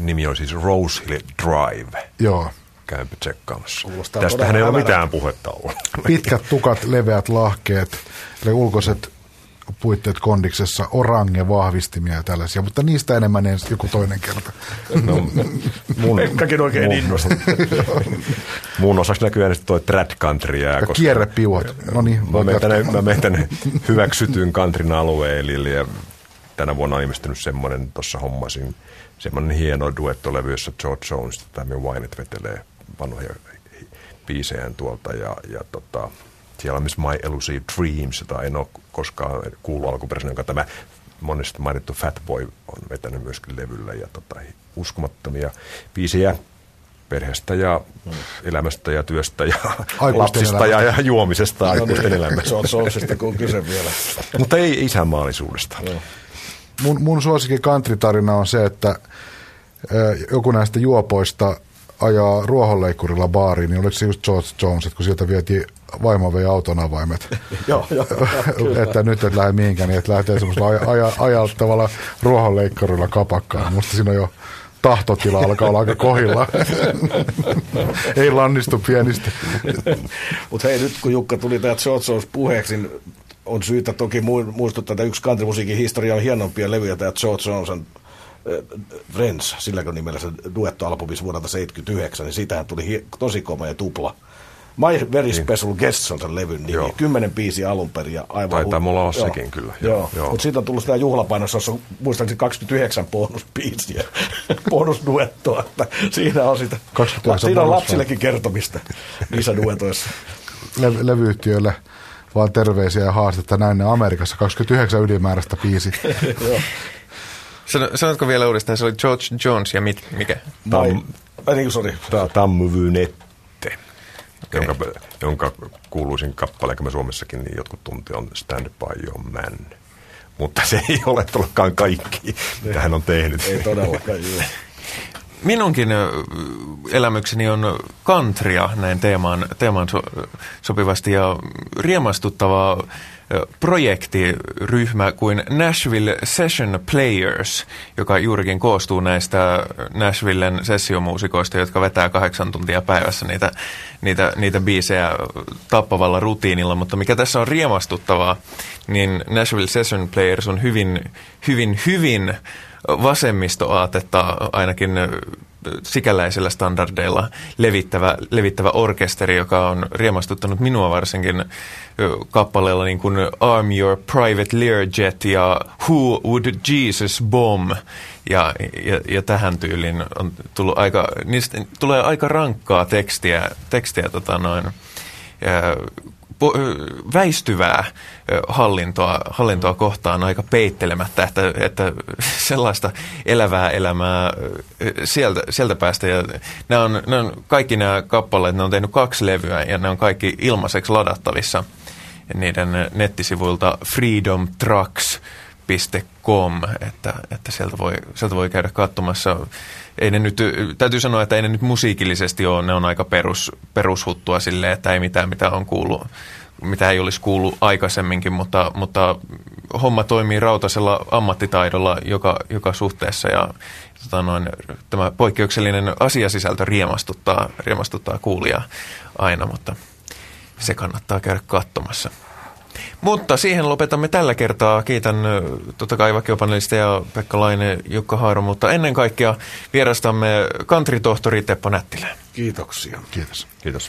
Speaker 4: nimi on siis Rose Hill Drive.
Speaker 2: Joo.
Speaker 4: Käympä tsekkaamassa. Tästähän ei ole mitään puhetta ollut.
Speaker 2: Pitkät tukat, leveät lahkeet, eli ulkoiset puitteet kondiksessa, orange vahvistimia ja tällaisia, mutta niistä enemmän ensi joku toinen kerta. No,
Speaker 3: mun, Pekkakin oikein innostunut.
Speaker 4: mun osaksi näkyy aina toi trad country jää.
Speaker 2: Ja koska kierrepiuhat. No niin,
Speaker 4: mä menen tänne, mä menen tänne hyväksytyn countryn alueelle ja tänä vuonna on ilmestynyt semmoinen, tuossa hommasin, semmoinen hieno duettolevy, jossa George Jones tai Wynette vetelee vanhoja biisejään tuolta ja, ja tota, siellä on myös My Elusive Dreams, jota en ole koskaan kuullut alkuperäisenä, jonka tämä monesti mainittu Fatboy on vetänyt myöskin levyllä. Ja tota, uskomattomia biisejä perheestä ja mm. elämästä ja työstä ja aikuisten lapsista ja, ja juomisesta no, aikuisten niin, elämästä.
Speaker 3: Se on kun kyse vielä.
Speaker 4: Mutta ei isänmaallisuudesta.
Speaker 2: Mun, mun suosikin kantritarina on se, että joku näistä juopoista ajaa ruohonleikkurilla baariin, niin oliko se just George Jones, että kun sieltä vietiin vaimo vei auton avaimet.
Speaker 3: joo, joo.
Speaker 2: että nyt et lähde mihinkään, niin että lähtee semmoisella aja, aja, ajaltavalla ruohonleikkurilla kapakkaan. Musta siinä on jo tahtotila alkaa olla aika kohilla. Ei lannistu pienistä.
Speaker 3: Mutta hei, nyt kun Jukka tuli tämä George Jones puheeksi, niin on syytä toki muistuttaa, että yksi countrymusiikin historian hienompia levyjä, tämä George Johnson Friends, silläkö nimellä se duettoalbumissa vuodelta 79, niin siitähän tuli hi- tosi komea tupla. My Very niin. Special Guests on sen levyn nimi. Joo. Kymmenen biisi alun perin ja aivan...
Speaker 4: Taitaa mulla olla sekin kyllä.
Speaker 3: Joo, joo. mutta siitä on tullut sitä juhlapainossa, jossa on muistaakseni 29 bonusbiisiä, bonusduettoa. Että siinä on sitä, siinä on lapsillekin kertomista niissä duetoissa.
Speaker 2: Le- levyyhtiöille vaan terveisiä ja haastetta näin Amerikassa. 29 ylimääräistä biisi.
Speaker 1: Sanotko vielä uudestaan, se oli George Jones ja mit, mikä?
Speaker 3: Tam, Ai niin, sorry.
Speaker 4: Tammuvynette, okay. jonka, jonka kuuluisin kappale, mä Suomessakin, niin jotkut tunti on Stand By Your Man. Mutta se ei ole tullutkaan kaikki, mitä hän on tehnyt.
Speaker 3: Ei todellakaan,
Speaker 1: Minunkin elämykseni on kantria näin teemaan, teemaan so, sopivasti ja riemastuttavaa projektiryhmä kuin Nashville Session Players, joka juurikin koostuu näistä Nashvillen sessiomuusikoista, jotka vetää kahdeksan tuntia päivässä niitä, niitä, niitä biisejä tappavalla rutiinilla. Mutta mikä tässä on riemastuttavaa, niin Nashville Session Players on hyvin, hyvin, hyvin vasemmistoaatetta ainakin sikäläisillä standardeilla levittävä, levittävä orkesteri, joka on riemastuttanut minua varsinkin kappaleella niin kuin Arm Your Private Learjet ja Who Would Jesus Bomb? Ja, ja, ja tähän tyyliin on tullut aika, niistä tulee aika rankkaa tekstiä, tekstiä tota noin, väistyvää hallintoa, hallintoa kohtaan aika peittelemättä, että, että sellaista elävää elämää sieltä, sieltä päästä. Ja nämä on, nämä on, kaikki nämä kappaleet, ne on tehnyt kaksi levyä ja ne on kaikki ilmaiseksi ladattavissa niiden nettisivuilta freedomtrucks.com, että, että sieltä, voi, sieltä voi käydä katsomassa. Ei ne nyt, täytyy sanoa, että ei ne nyt musiikillisesti ole, ne on aika perus, perushuttua silleen, että ei mitään mitä on kuullut mitä ei olisi kuullut aikaisemminkin, mutta, mutta homma toimii rautaisella ammattitaidolla joka, joka suhteessa ja tota noin, tämä poikkeuksellinen asiasisältö riemastuttaa, riemastuttaa kuulia aina, mutta se kannattaa käydä katsomassa. Mutta siihen lopetamme tällä kertaa. Kiitän totta kai ja Pekka Laine, Jukka Haaro, mutta ennen kaikkea vierastamme kantritohtori Teppo Nättilä.
Speaker 3: Kiitoksia.
Speaker 2: Kiitos.
Speaker 4: Kiitos.